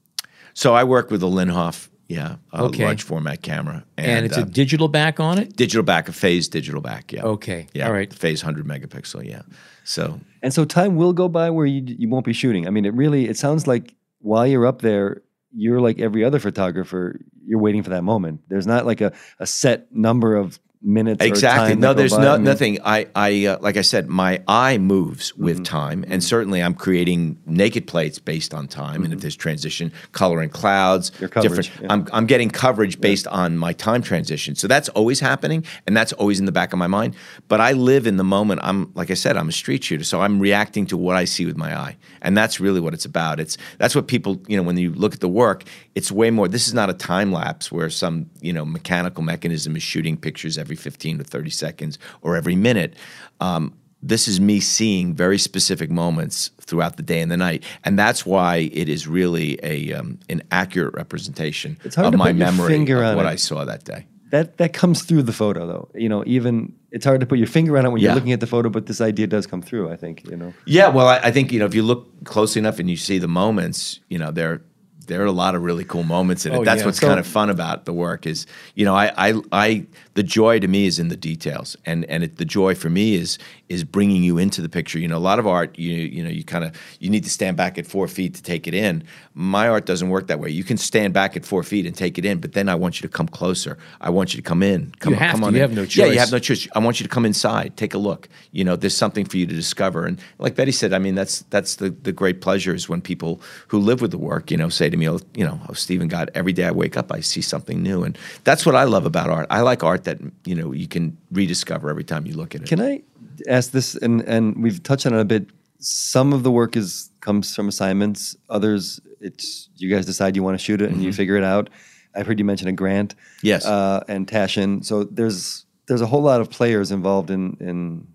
so i work with a linhof yeah a Okay. large format camera And, it's uh, a digital back on it? digital back a phase digital back yeah Okay. yeah All right. phase 100 megapixel yeah so And so time will go by where you you won't be shooting. I mean, it really it sounds like while you're up there, you're like every other photographer. You're waiting for that moment. There's not like a, a set number of minutes. Exactly. No, there's no, nothing. I, I, uh, like I said, my eye moves with time, and certainly I'm creating naked plates based on time. And if there's transition, color and clouds, different. yeah. I'm, I'm getting coverage based on my time transition. So that's always happening, and that's always in the back of my mind. But I live in the moment. I'm, like I said, I'm a street shooter, so I'm reacting to what I see with my eye, and that's really what it's about. It's that's what people, you know, when you look at the work, it's way more. This is not a time lapse where some, you know, mechanical mechanism is shooting pictures every 15 to 30 seconds or every minute. Um, this is me seeing very specific moments throughout the day and the night, and that's why it is really a um, an accurate representation It's hard of to my put memory finger of what it. I saw that day. that that comes through the photo though. You know, even it's hard to put your finger on it when Yeah. you're looking at the photo, but this idea does come through. I think you know. Yeah, well, I, I think you know if you look close enough and you see the moments, you know they're there are a lot of really cool moments in it. Oh, That's yeah. what's So- kind of fun about the work is, you know, I, I, I, the joy to me is in the details, and and it, the joy for me is is bringing you into the picture. You know, a lot of art, you you know, you kind of you need to stand back at four feet to take it in. My art doesn't work that way. You can stand back at four feet and take it in, but then I want you to come closer. I want you to come in. Come, You have come to. on You in. have no choice. Yeah, you have no choice. I want you to come inside, take a look. You know, there's something for you to discover. And like Bette said, I mean, that's that's the the great pleasure is when people who live with the work, you know, say to me, oh, you know, oh, Stephen God, every day I wake up, I see something new, and that's what I love about art. I like art that you know you can rediscover every time you look at it. Can I ask this? And and we've touched on it a bit. Some of the work is comes from assignments. Others, it's you guys decide you want to shoot it and you figure it out. I've heard you mention a grant. Mm-hmm. Yes. Uh, and Taschen. So there's there's a whole lot of players involved in in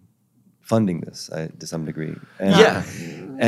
funding this I, to some degree. And, Yeah.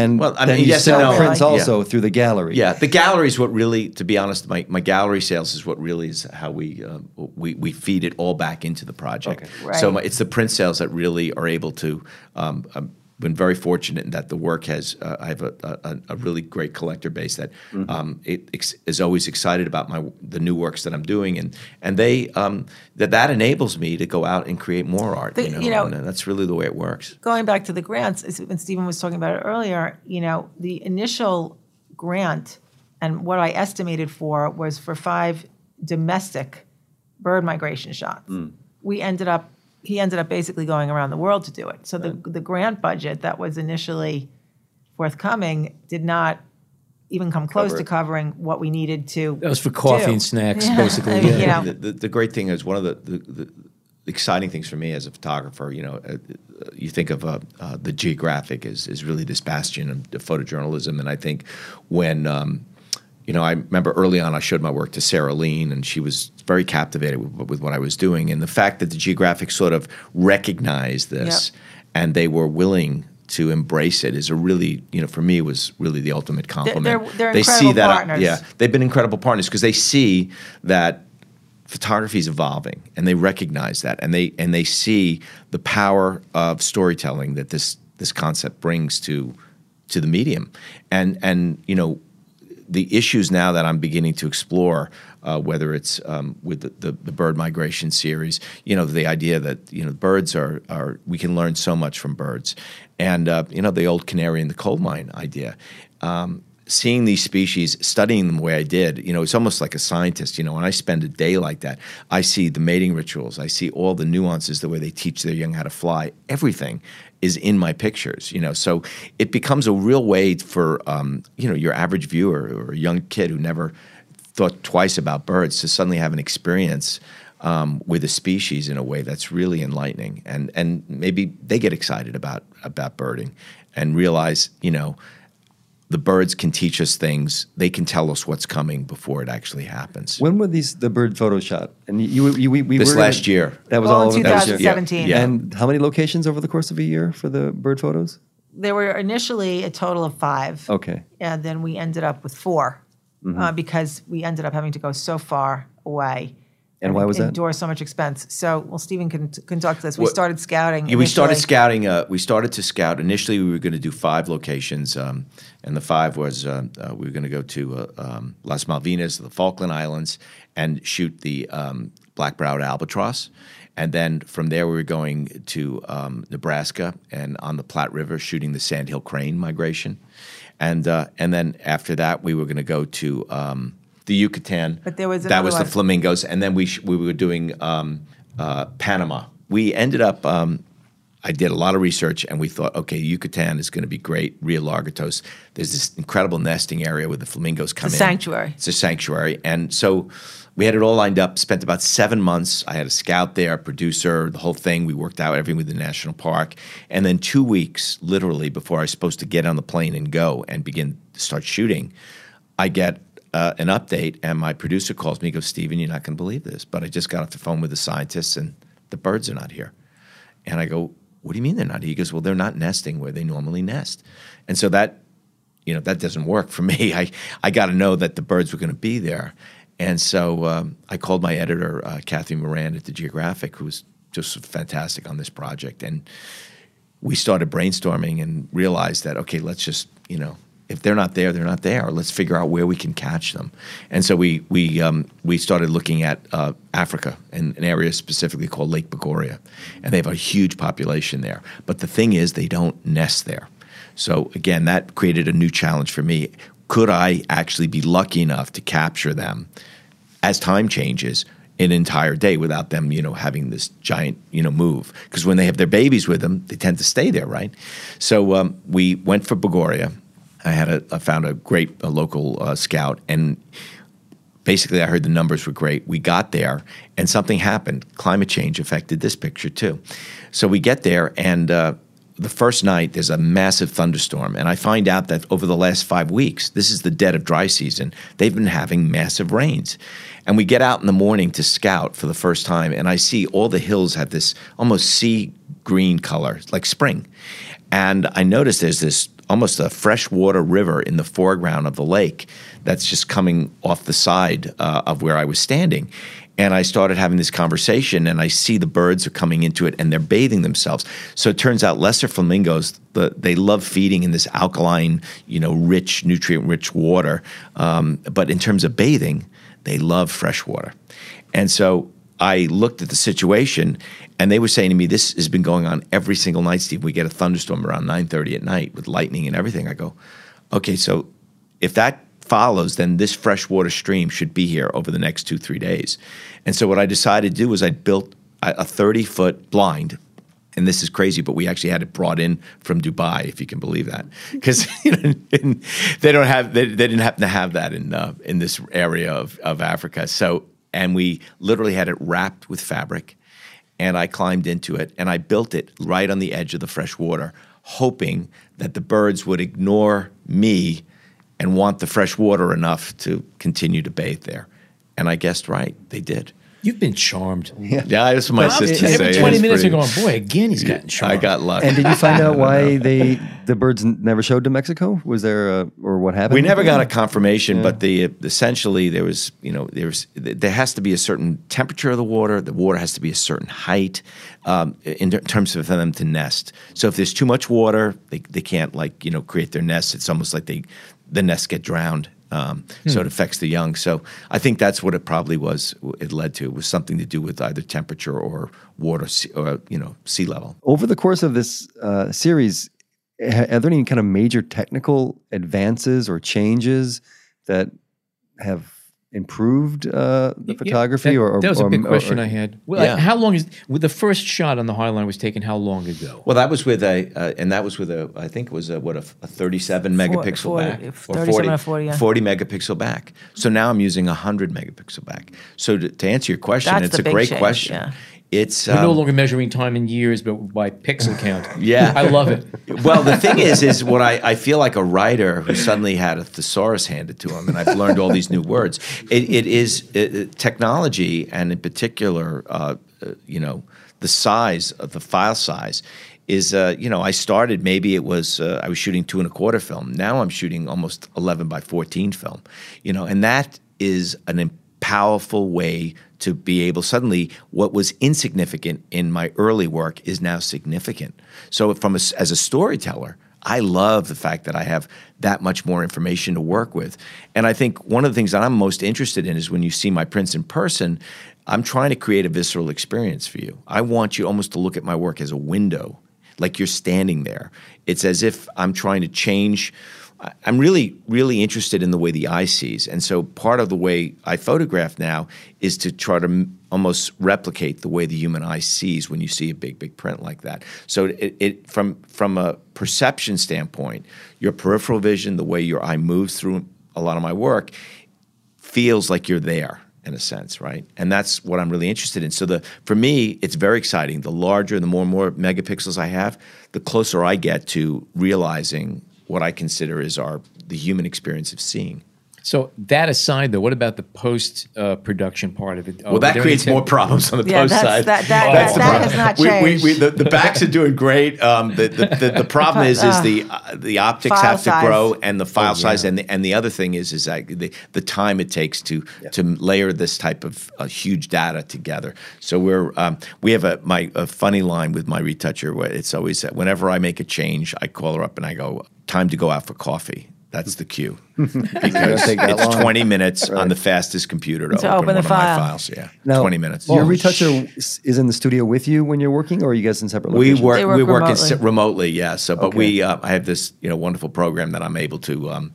And Well, I then mean, you yes and sell no. prints Yeah. also through the gallery. Yeah, the gallery is what really, to be honest, my, my gallery sales is what really is how we uh, we we feed it all back into the project. Okay. So my, it's the print sales that really are able to. Um, I've been very fortunate in that the work has. Uh, I have a, a, a really great collector base that Mm-hmm. um, it ex- is always excited about my the new works that I'm doing, and and they um, that that enables me to go out and create more art. The- you know, you know- and that's really the way it works. going back to the grants, when Stephen was talking about it earlier, you know, the initial grant and what I estimated for was for five domestic bird migration shots. We ended up, he ended up basically going around the world to do it. So the, the grant budget that was initially forthcoming did not even come close Cover to covering what we needed to. That was for coffee do. and snacks, Yeah. basically. I mean, yeah. you know, the, the, the great thing is one of the, the, the exciting things for me as a photographer. You know, uh, you think of uh, uh, the Geographic is is really this bastion of, of photojournalism, and I think when um, you know, I remember early on I showed my work to Sarah Leen, and she was very captivated with, with what I was doing, and the fact that the Geographic sort of recognized this and they were willing. To embrace it is a really, you know, for me, was really the ultimate compliment. they're- they're they see incredible that, I- partners. yeah, they've been incredible partners because they see that photography is evolving and they recognize that and they and they see the power of storytelling that this this concept brings to to the medium and and you know the issues now that I'm beginning to explore, uh, whether it's um, with the, the, the bird migration series, you know, the idea that you know birds are are we can learn so much from birds, and uh, you know the old canary in the coal mine idea. Um, seeing these species, studying them the way I did, you know, it's almost like a scientist. You know, when I spend a day like that, I see the mating rituals, I see all the nuances, the way they teach their young how to fly, everything is in my pictures. You know, so it becomes a real way for um, you know your average viewer or a young kid who never thought twice about birds to suddenly have an experience. Um, with a species in a way that's really enlightening, and and maybe they get excited about about birding, and realize you know the birds can teach us things. They can tell us what's coming before it actually happens. When were these the bird photo shot? And you, you we, we This were gonna- last year. That was Well, all in over the last 2017. Yeah. And how many locations over the course of a year for the bird photos? There were initially a total of five. Okay. and then we ended up with 4 Mm-hmm. uh, because we ended up having to go so far away. And why was that? Endure so much expense. So, well, Stephen can, can talk to this. We What- started scouting. Yeah, we started scouting. Uh, we started to scout. Initially, we were going to do five locations, um, and the five was uh, uh, we were going to go to uh, um, Las Malvinas, the Falkland Islands, and shoot the um, black-browed albatross. And then from there, we were going to um, Nebraska and on the Platte River, shooting the sandhill crane migration. And uh, and then after that, we were going to go to um, the Yucatan. But there was that was the flamingos, and then we sh- we were doing um, uh, Panama. We ended up. Um, I did a lot of research, and we thought, okay, Yucatan is going to be great. Rio Largatos. There's this incredible nesting area where the flamingos come a in. sanctuary. It's a sanctuary, and so we had it all lined up. Spent about seven months. I had a scout there, a producer, the whole thing. We worked out everything with the national park, and then two weeks, literally, before I was supposed to get on the plane and go and begin to start shooting, I get uh, an update, and my producer calls me. Goes, "Stephen, you're not going to believe this, but I just got off the phone with the scientists, and the birds are not here." And I go, "What do you mean they're not?" here?" He goes, "Well, they're not nesting where they normally nest," and so that you know that doesn't work for me. I I got to know that the birds were going to be there, and so um, I called my editor uh, Kathy Moran at the Geographic, who was just fantastic on this project, and we started brainstorming and realized that okay, let's just you know if they're not there, they're not there. Let's figure out where we can catch them. And so we we um, we started looking at uh, Africa and an area specifically called Lake Bogoria, and they have a huge population there. But the thing is, they don't nest there. So again, that created a new challenge for me. Could I actually be lucky enough to capture them as time changes? An entire day without them, you know, having this giant, you know, move. Because when they have their babies with them, they tend to stay there, right? So um, we went for Bogoria, I had a I found a great a local uh, scout, and basically I heard the numbers were great. We got there, and something happened. Climate change affected this picture too. So we get there, and uh, the first night there's a massive thunderstorm, and I find out that over the last five weeks, this is the dead of dry season. They've been having massive rains. And we get out in the morning to scout for the first time, and I see all the hills have this almost sea green color, like spring. And I notice there's this almost a freshwater river in the foreground of the lake that's just coming off the side uh, of where I was standing. And I started having this conversation, and I see the birds are coming into it, and they're bathing themselves. So it turns out lesser flamingos, the, they love feeding in this alkaline, you know, rich, nutrient-rich water. Um, but in terms of bathing, they love fresh water. And so I looked at the situation, and they were saying to me, "This has been going on every single night, Steve. We get a thunderstorm around 9:30 at night with lightning and everything." I go, "Okay, so if that follows, then this freshwater stream should be here over the next two three days." And so what I decided to do was I built a 30 foot blind. And this is crazy, but we actually had it brought in from Dubai, if you can believe that, because you know, they don't have they, they, didn't happen to have that in uh, in this area of, of Africa. So and we literally had it wrapped with fabric and I climbed into it and I built it right on the edge of the fresh water, hoping that the birds would ignore me and want the fresh water enough to continue to bathe there. And I guessed right, they did. You've been charmed. Yeah, yeah that's what my sister Every twenty minutes, you're going, boy, again, he's gotten charmed. I got lucky. And did you find out why they the birds never showed to Mexico? Was there a, or what happened? We never got a confirmation, but the essentially there was you know there's there has to be a certain temperature of the water. The water has to be a certain height um, in terms of them to nest. So if there's too much water, they they can't like you know create their nests. It's almost like they the nests get drowned. Um, So it affects the young. So I think that's what it probably was. It led to it was something to do with either temperature or water, or you know, sea level. over the course of this uh, series. Are there any kind of major technical advances or changes that have improved uh, the Yeah, photography? that, or, or that was a big or- question or- I had. Well, Yeah. how long is well, the first shot on the High Line was taken? How long ago? Well, that was with a, uh, and that was with a, I think it was a, what, a, a 37 megapixel 40 back. 37 or 40, yeah. 40 megapixel back. So now I'm using a 100 megapixel back. So to, to answer your question, That's it's a great change, question. It's, We're no um, longer measuring time in years, but by pixel count. Yeah. I love it. well, the thing is, is what I, I feel like a writer who suddenly had a thesaurus handed to him, and I've learned all these new words. It, it is it, it- technology, and in particular, uh, uh, you know, the size of the file size is, uh, you know, I started maybe it was uh, I was shooting two and a quarter film. Now I'm shooting almost eleven by fourteen film, you know, and that is an im- powerful way to be able suddenly what was insignificant in my early work is now significant. So from a, as a storyteller i love the fact that i have that much more information to work with. And i think one of the things that i'm most interested in is when you see my prints in person i'm trying to create a visceral experience for you. I want you almost to look at my work as a window like you're standing there. It's as if i'm trying to change I'm really, really interested in the way the eye sees. And so part of the way I photograph now is to try to m- almost replicate the way the human eye sees when you see a big, big print like that. So it, it from from a perception standpoint, your peripheral vision, the way your eye moves through a lot of my work, feels like you're there in a sense, right? And that's what I'm really interested in. So the for me, it's very exciting. The larger, the more and more megapixels I have, the closer I get to realizing what I consider is our the human experience of seeing. So that aside, though, what about the post uh, production part of it? Well, that creates more problems on the Yeah, post that's- side. that- that- That's that- the that problem. has not We- we- we- changed. the, the backs are doing great. Um, the, the, the, the problem is is the uh, the optics File have to grow and the file Oh, size yeah. and the, and the other thing is is that the, the time it takes to to layer this type of uh, huge data together. So we're um, we have a my a funny line with my retoucher. Where it's always that whenever I make a change, I call her up and I go, "Time to go out for coffee." That's the cue because take that it's long. 20 minutes on the fastest computer to, To open, open one the of my file. files. Yeah, Now, 20 minutes. Your retoucher s- is in the studio with you when you're working, or are you guys in separate We locations? work, They work we work in remotely. se- remotely, yeah. So, but Okay. we, uh, I have this, you know, wonderful program that I'm able to um,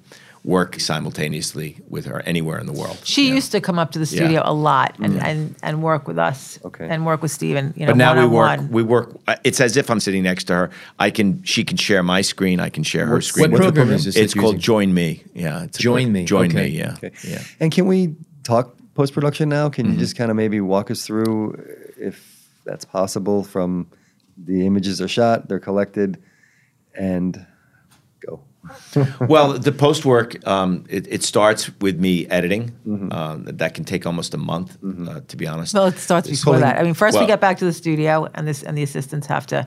work simultaneously with her anywhere in the world. She Yeah. used to come up to the studio a lot and, and, and work with us Okay. and work with Stephen, you know, But now we work. one-on-one. We work. uh, It's as if I'm sitting next to her. I can. She can share my screen. I can share her screen. what with her. program is this It's called using? Join Me. Yeah. It's a Join pro- Me, Join okay. Me. Yeah. Okay. Yeah. And can we talk post production now? Can Mm-hmm. you just kind of maybe walk us through if that's possible from the images are shot, they're collected, and go. well, the post work um, it, it starts with me editing. Mm-hmm. Um, that can take almost a month, uh, to be honest. Well, it starts before Pulling- that. I mean, first we get back to the studio, and this and the assistants have to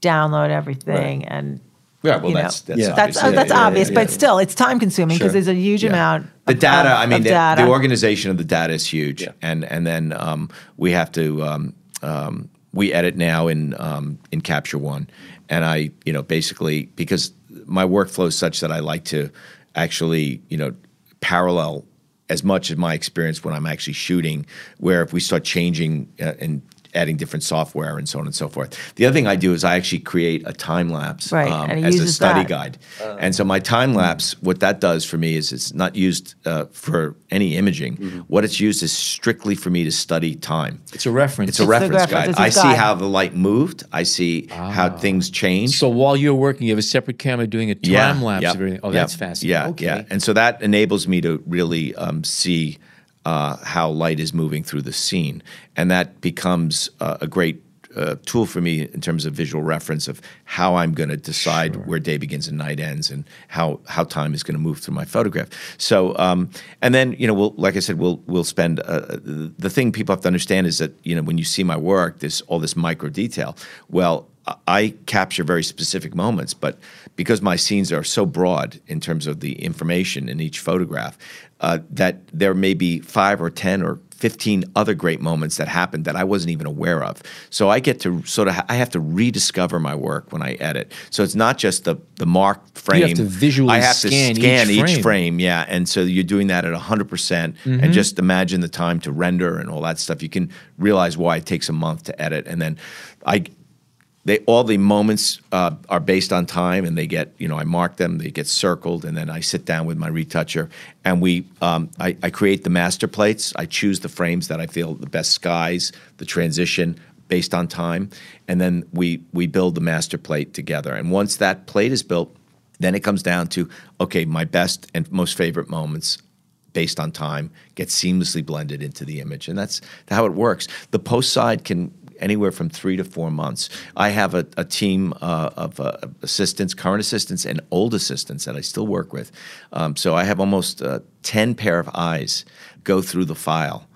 download everything, and Yeah, well, you know, that's- that's Yeah. that's obvious. uh, that's Yeah, yeah, obvious, yeah, but still, it's time consuming because Sure. there's a huge Yeah. amount. the of- data of- i mean the, data. the organization of the data is huge Yeah. and and then um, we have to um, um, we edit now in um, in capture one and i you know basically because my workflow is such that i like to actually you know parallel as much as my experience when i'm actually shooting where if we start changing uh, and adding different software and so on and so forth the other thing i do is i actually create a time lapse Right, um, and he as a uses study that. guide and so my time lapse, what that does for me is it's not used uh, for any imaging. What it's used is strictly for me to study time. It's a reference. It's a It's the reference reference, guide. I see guide. how the light moved. I see how things change. so while you're working, you have a separate camera doing a time lapse yep, of everything. Oh, yep, that's fascinating. Yeah, okay. yeah. And so that enables me to really um, see uh, how light is moving through the scene, and that becomes uh, a great. Uh, tool for me in terms of visual reference of how I'm going to decide where day begins and night ends, and how how time is going to move through my photograph. So, um, and then you know, we'll like I said, we'll we'll spend. Uh, the the thing people have to understand is that you know when you see my work, there's all this micro detail. Well, I capture very specific moments, but because my scenes are so broad in terms of the information in each photograph, uh, that there may be five or 10 or 15 other great moments that happened that I wasn't even aware of. So I get to sort of, I have to rediscover my work when I edit. So it's not just the, the marked frame. You have to visually I have scan to scan each each frame. frame. Yeah. And so you're doing that at 100%. percent Mm-hmm. And just imagine the time to render and all that stuff. You can realize why it takes a month to edit. And then I, they all the moments uh, are based on time and they get you know i mark them they get circled and then i sit down with my retoucher and we um, I, I create the master plates. I choose the frames that i feel the best skies the transition based on time. And then we we build the master plate together. And once that plate is built then it comes down to okay my best and most favorite moments based on time get seamlessly blended into the image. And that's how it works. The post side can anywhere from three to four months i have a, a team uh, of uh, assistants current assistants and old assistants that i still work with um, so i have almost uh, 10 pair of eyes go through the file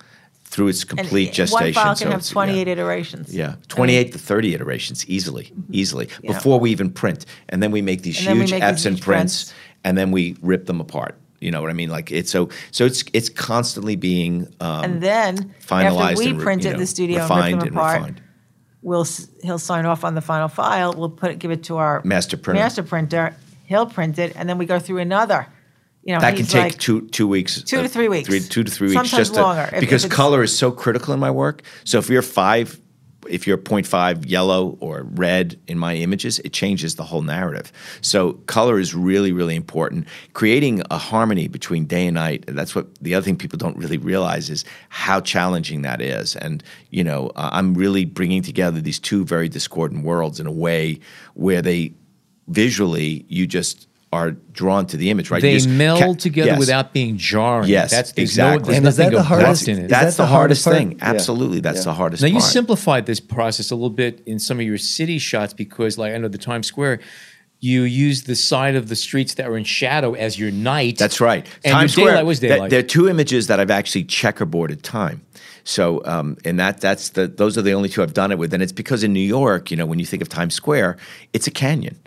through its and complete gestation One file so can have 28 yeah. iterations. Yeah, 28 to 30 iterations easily, easily Yeah. before we even print. And then we make these And huge make these Epson huge prints, prints. and then we rip them apart. You know what I mean? Like it's so so it's it's constantly being um, And then finalized after we and re- print you it know, the studio refined and apart, refined. we'll he'll sign off on the final file. We'll put it, give it to our Master printer. Master printer. He'll print it, and then we go through another. You know, That can take like, two two weeks, Two to three weeks. three, two to three weeks, Sometimes just to- longer, if- because if color is so critical in my work. So if you're five, if you're 0.5 yellow or red in my images, it changes the whole narrative. So color is really really important. Creating a harmony between day and night. That's what the other thing people don't really realize is how challenging that is. And you know, uh, I'm really bringing together these two very discordant worlds in a way where they visually you just are drawn to the image, right? They just meld ca- together yes. without being jarring. Yes, that's exactly. No, And is that the abrupt hardest- in it. is That's that the, the hardest hardest part? thing. Yeah. Absolutely, that's Yeah. the hardest Now you part. simplified this process a little bit in some of your city shots because, like I know the Times Square, you use the side of the streets that were in shadow as your night. That's right. And Times Square. daylight was th- daylight. There are two images that I've actually checkerboarded time. So, um, and that that's the those are the only two I've done it with, and it's because in New York, you know, when you think of Times Square, it's a canyon.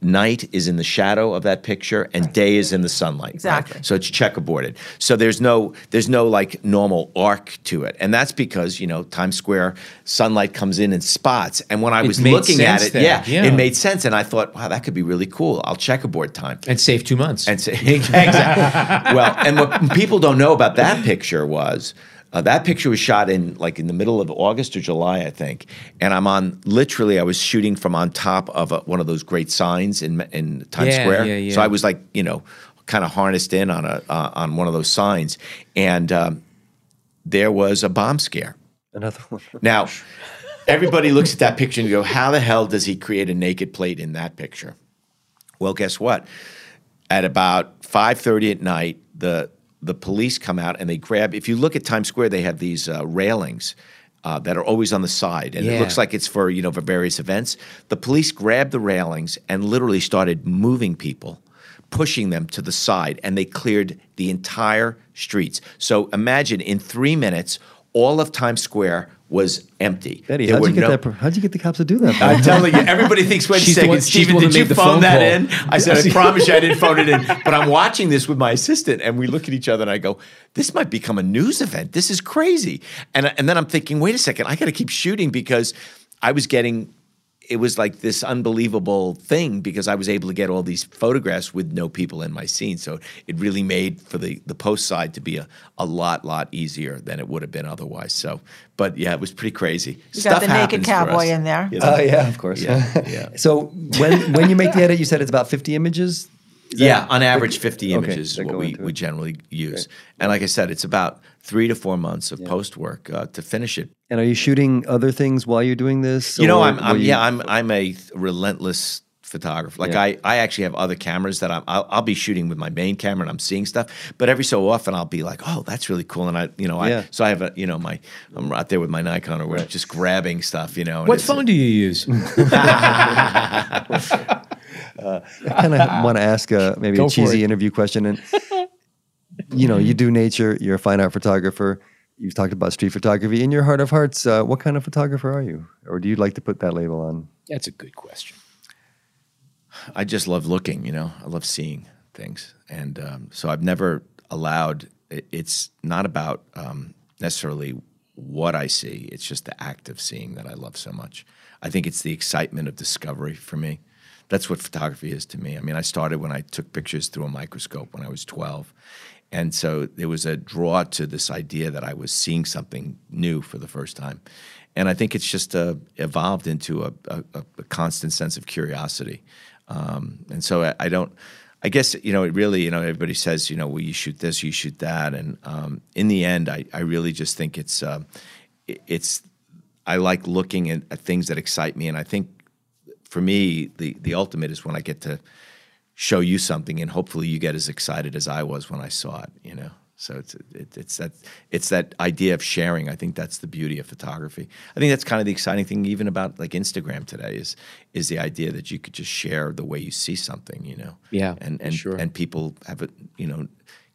Night is in the shadow of that picture and day is in the sunlight. right? Exactly. So it's checkerboarded. So there's no there's no like normal arc to it, and that's because you know Times Square sunlight comes in in spots. And when I was looking at it, yeah, yeah. it made sense, and I thought, wow, that could be really cool. I'll checkerboard time. And save two months. And say, exactly. well, and what people don't know about that picture was uh, that picture was shot in like in the middle of August or July, I think. And I'm on literally, I was shooting from on top of a, one of those great signs in in Times Yeah, Square. yeah, yeah. So I was like, you know, kind of harnessed in on a uh, on one of those signs, and um, there was a bomb scare. Another one. Now, everybody looks at that picture and go, "How the hell does he create a naked plate in that picture?" Well, guess what? At about five thirty at night, the the police come out and they grab. If you look at Times Square, they have these uh, railings. Uh, that are always on the side, and it looks like it's for you know for various events. The police grabbed the railings and literally started moving people, pushing them to the side, and they cleared the entire streets. So imagine in three minutes, all of Times Square was empty. Bette, There how'd you get no- that? How'd you get the cops to do that? I'm telling you, everybody thinks, wait a second, Stephen, did you phone phone that in? I said, I promise you I didn't phone it in. But I'm watching this with my assistant, and we look at each other and I go, this might become a news event. This is crazy. And, and then I'm thinking, wait a second, I got to keep shooting because I was getting, it was like this unbelievable thing because I was able to get all these photographs with no people in my scene. So it really made for the, the post side to be a, a lot, lot easier than it would have been otherwise. So, but yeah, it was pretty crazy. You got the naked cowboy in there. you know? Oh yeah, of course. Yeah, yeah. so when when you make the edit, you said it's about fifty images. Yeah, on average, 50 Okay, images is what we, we generally use. And like I said, it's about three to four months of post work uh, to finish it. And are you shooting other things while you're doing this? You know, I'm, I'm you- yeah, I'm I'm a relentless photographer. Like Yeah. I, I actually have other cameras that I'm, I'll, I'll be shooting with my main camera and I'm seeing stuff. But every so often I'll be like, oh, that's really cool. And I, you know, I Yeah. so I have a, you know, my I'm out there with my Nikon or we're just grabbing stuff. You know. what phone do you use? I kind of want to ask a, maybe Go a cheesy interview question. And you know, you do nature. You're a fine art photographer. You've talked about street photography. In your heart of hearts, uh, what kind of photographer are you, or do you like to put that label on? That's a good question. I just love looking, you know. I love seeing things, and um, so I've never allowed. It's not about um, necessarily what I see. It's just the act of seeing that I love so much. I think it's the excitement of discovery for me. That's what photography is to me. I mean, I started when I took pictures through a microscope when I was twelve, and so there was a draw to this idea that I was seeing something new for the first time. And I think it's just uh, evolved into a, a, a constant sense of curiosity. Um, and so I, I don't, I guess, you know, it really, you know, everybody says, you know, well, you shoot this, you shoot that. And um, in the end, I, I really just think it's, uh, it- it's, I like looking at, at things that excite me. And I think for me, the, the ultimate is when I get to show you something and hopefully you get as excited as I was when I saw it, you know? So it's it, it's that it's that idea of sharing. I think that's the beauty of photography. I think that's kind of the exciting thing, even about like Instagram today, is is the idea that you could just share the way you see something, you know. Yeah, and and sure. and people have it, you know,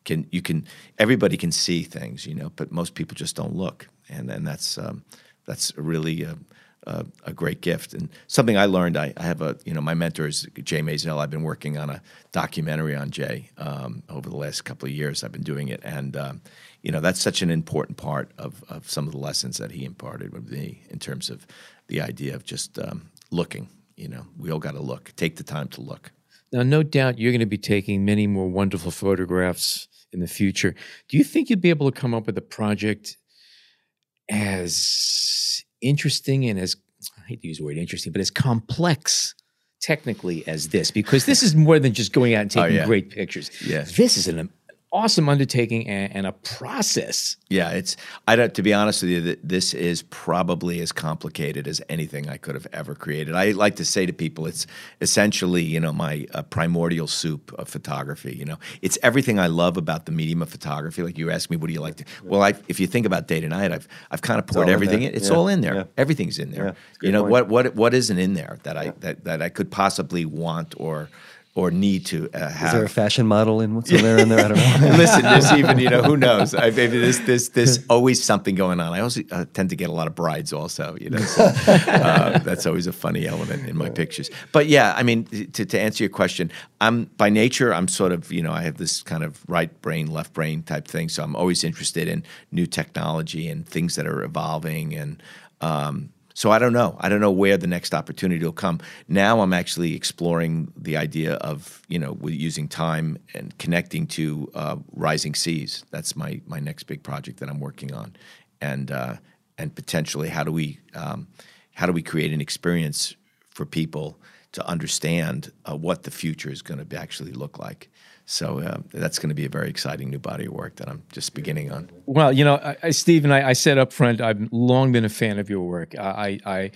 can you can everybody can see things, you know, but most people just don't look, and then that's um, that's really a, a, a great gift and something I learned. I, I have a you know my mentor is Jay Maisel. I've been working on a documentary on Jay um, over the last couple of years. I've been doing it, and um, you know that's such an important part of of some of the lessons that he imparted with me in terms of the idea of just um, looking. You know, we all got to look. Take the time to look. Now, no doubt you're going to be taking many more wonderful photographs in the future. Do you think you'd be able to come up with a project as interesting and as, I hate to use the word interesting, but as complex technically as this? Because this is more than just going out and oh, taking Oh, yeah. great pictures. Yeah. This is an awesome undertaking and, and a process. Yeah, it's. I don't. To be honest with you, th- this is probably as complicated as anything I could have ever created. I like to say to people, it's essentially, you know, my uh, primordial soup of photography. You know, it's everything I love about the medium of photography. Like you asked me, what do you like to? Well, I, if you think about day to night, I've I've kind of poured all in everything. in. It's Yeah, all in there. yeah. Everything's in there. Yeah, you know point. what what what isn't in there that I that, that I could possibly want or or need to uh, have. Is there a fashion model in what's there in there? I don't know. Listen, there's even you know who knows. I, maybe there's there's there's always something going on. I also uh, tend to get a lot of brides also. You know, so, uh, that's always a funny element in my pictures. But yeah, I mean, to, to answer your question, I'm by nature I'm sort of you know I have this kind of right brain left brain type thing. So I'm always interested in new technology and things that are evolving and. Um, so I don't know. I don't know where the next opportunity will come. Now I'm actually exploring the idea of you know using time and connecting to uh, rising seas. That's my my next big project that I'm working on, and uh, and potentially how do we um, how do we create an experience for people to understand uh, what the future is going to actually look like. So uh, that's going to be a very exciting new body of work that I'm just beginning on. Well, you know, I, I, Stephen, I, I said up front, I've long been a fan of your work. I, I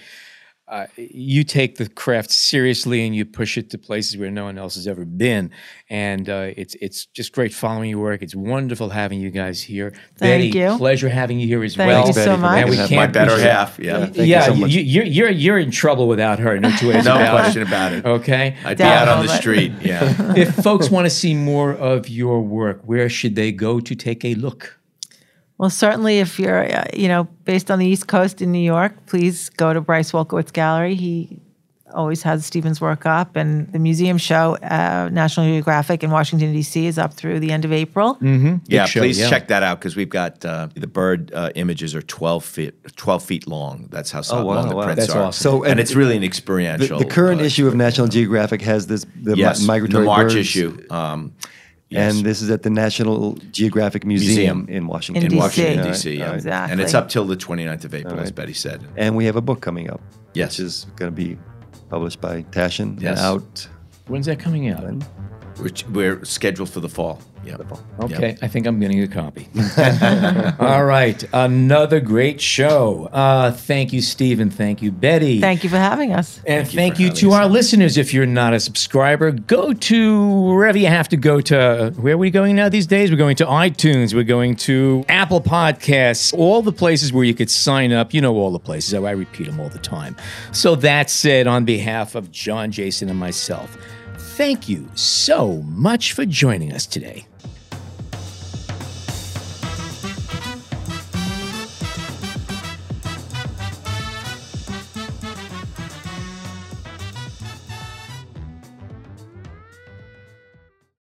uh, you take the craft seriously and you push it to places where no one else has ever been. And uh, it's it's just great following your work. It's wonderful having you guys here. Thank Bette, you. pleasure having you here as Thank well. you so much. And we my can't my better push- half. Yeah, yeah, you so much. you, you're you're you're in trouble without her. No two ways no about question it. about it. Okay. I'd be out on the Definitely. street. Yeah. if folks want to see more of your work, where should they go to take a look? Well, certainly, if you're, uh, you know, based on the East Coast in New York, please go to Bryce Wolkowitz Gallery. He always has Stephen's work up, and the museum show, uh, National Geographic in Washington D.C., is up through the end of April. Yeah, show, please yeah. check that out because we've got uh, the bird uh, images are twelve feet twelve feet long. That's how Oh, wow, long the wow. prints That's are. awesome. So, and, and it's really an The, experiential. the current uh, issue of National Geographic has this the mi- yes, migratory the March birds, issue. Um, yes. and this is at the National Geographic Museum, Museum. in Washington. In in DC. Washington D.C. yeah. right. Exactly. and it's up till the 29th of April, as Bette said. And we have a book coming up, Yes. which is going to be published by Taschen Yes. and out. When's that coming out? Which we're scheduled for the fall. Yeah. Okay, I think I'm getting a copy. All right, another great show. Uh, thank you, Stephen. Thank you, Bette. Thank you for having us. and you thank for you, to us. our listeners. If you're not a subscriber, go to wherever you have to go to. Where are we going now these days? We're going to iTunes. We're going to Apple Podcasts. All the places where you could sign up. You know all the places. I repeat them all the time. So that said, on behalf of John, Jason, and myself, thank you so much for joining us today.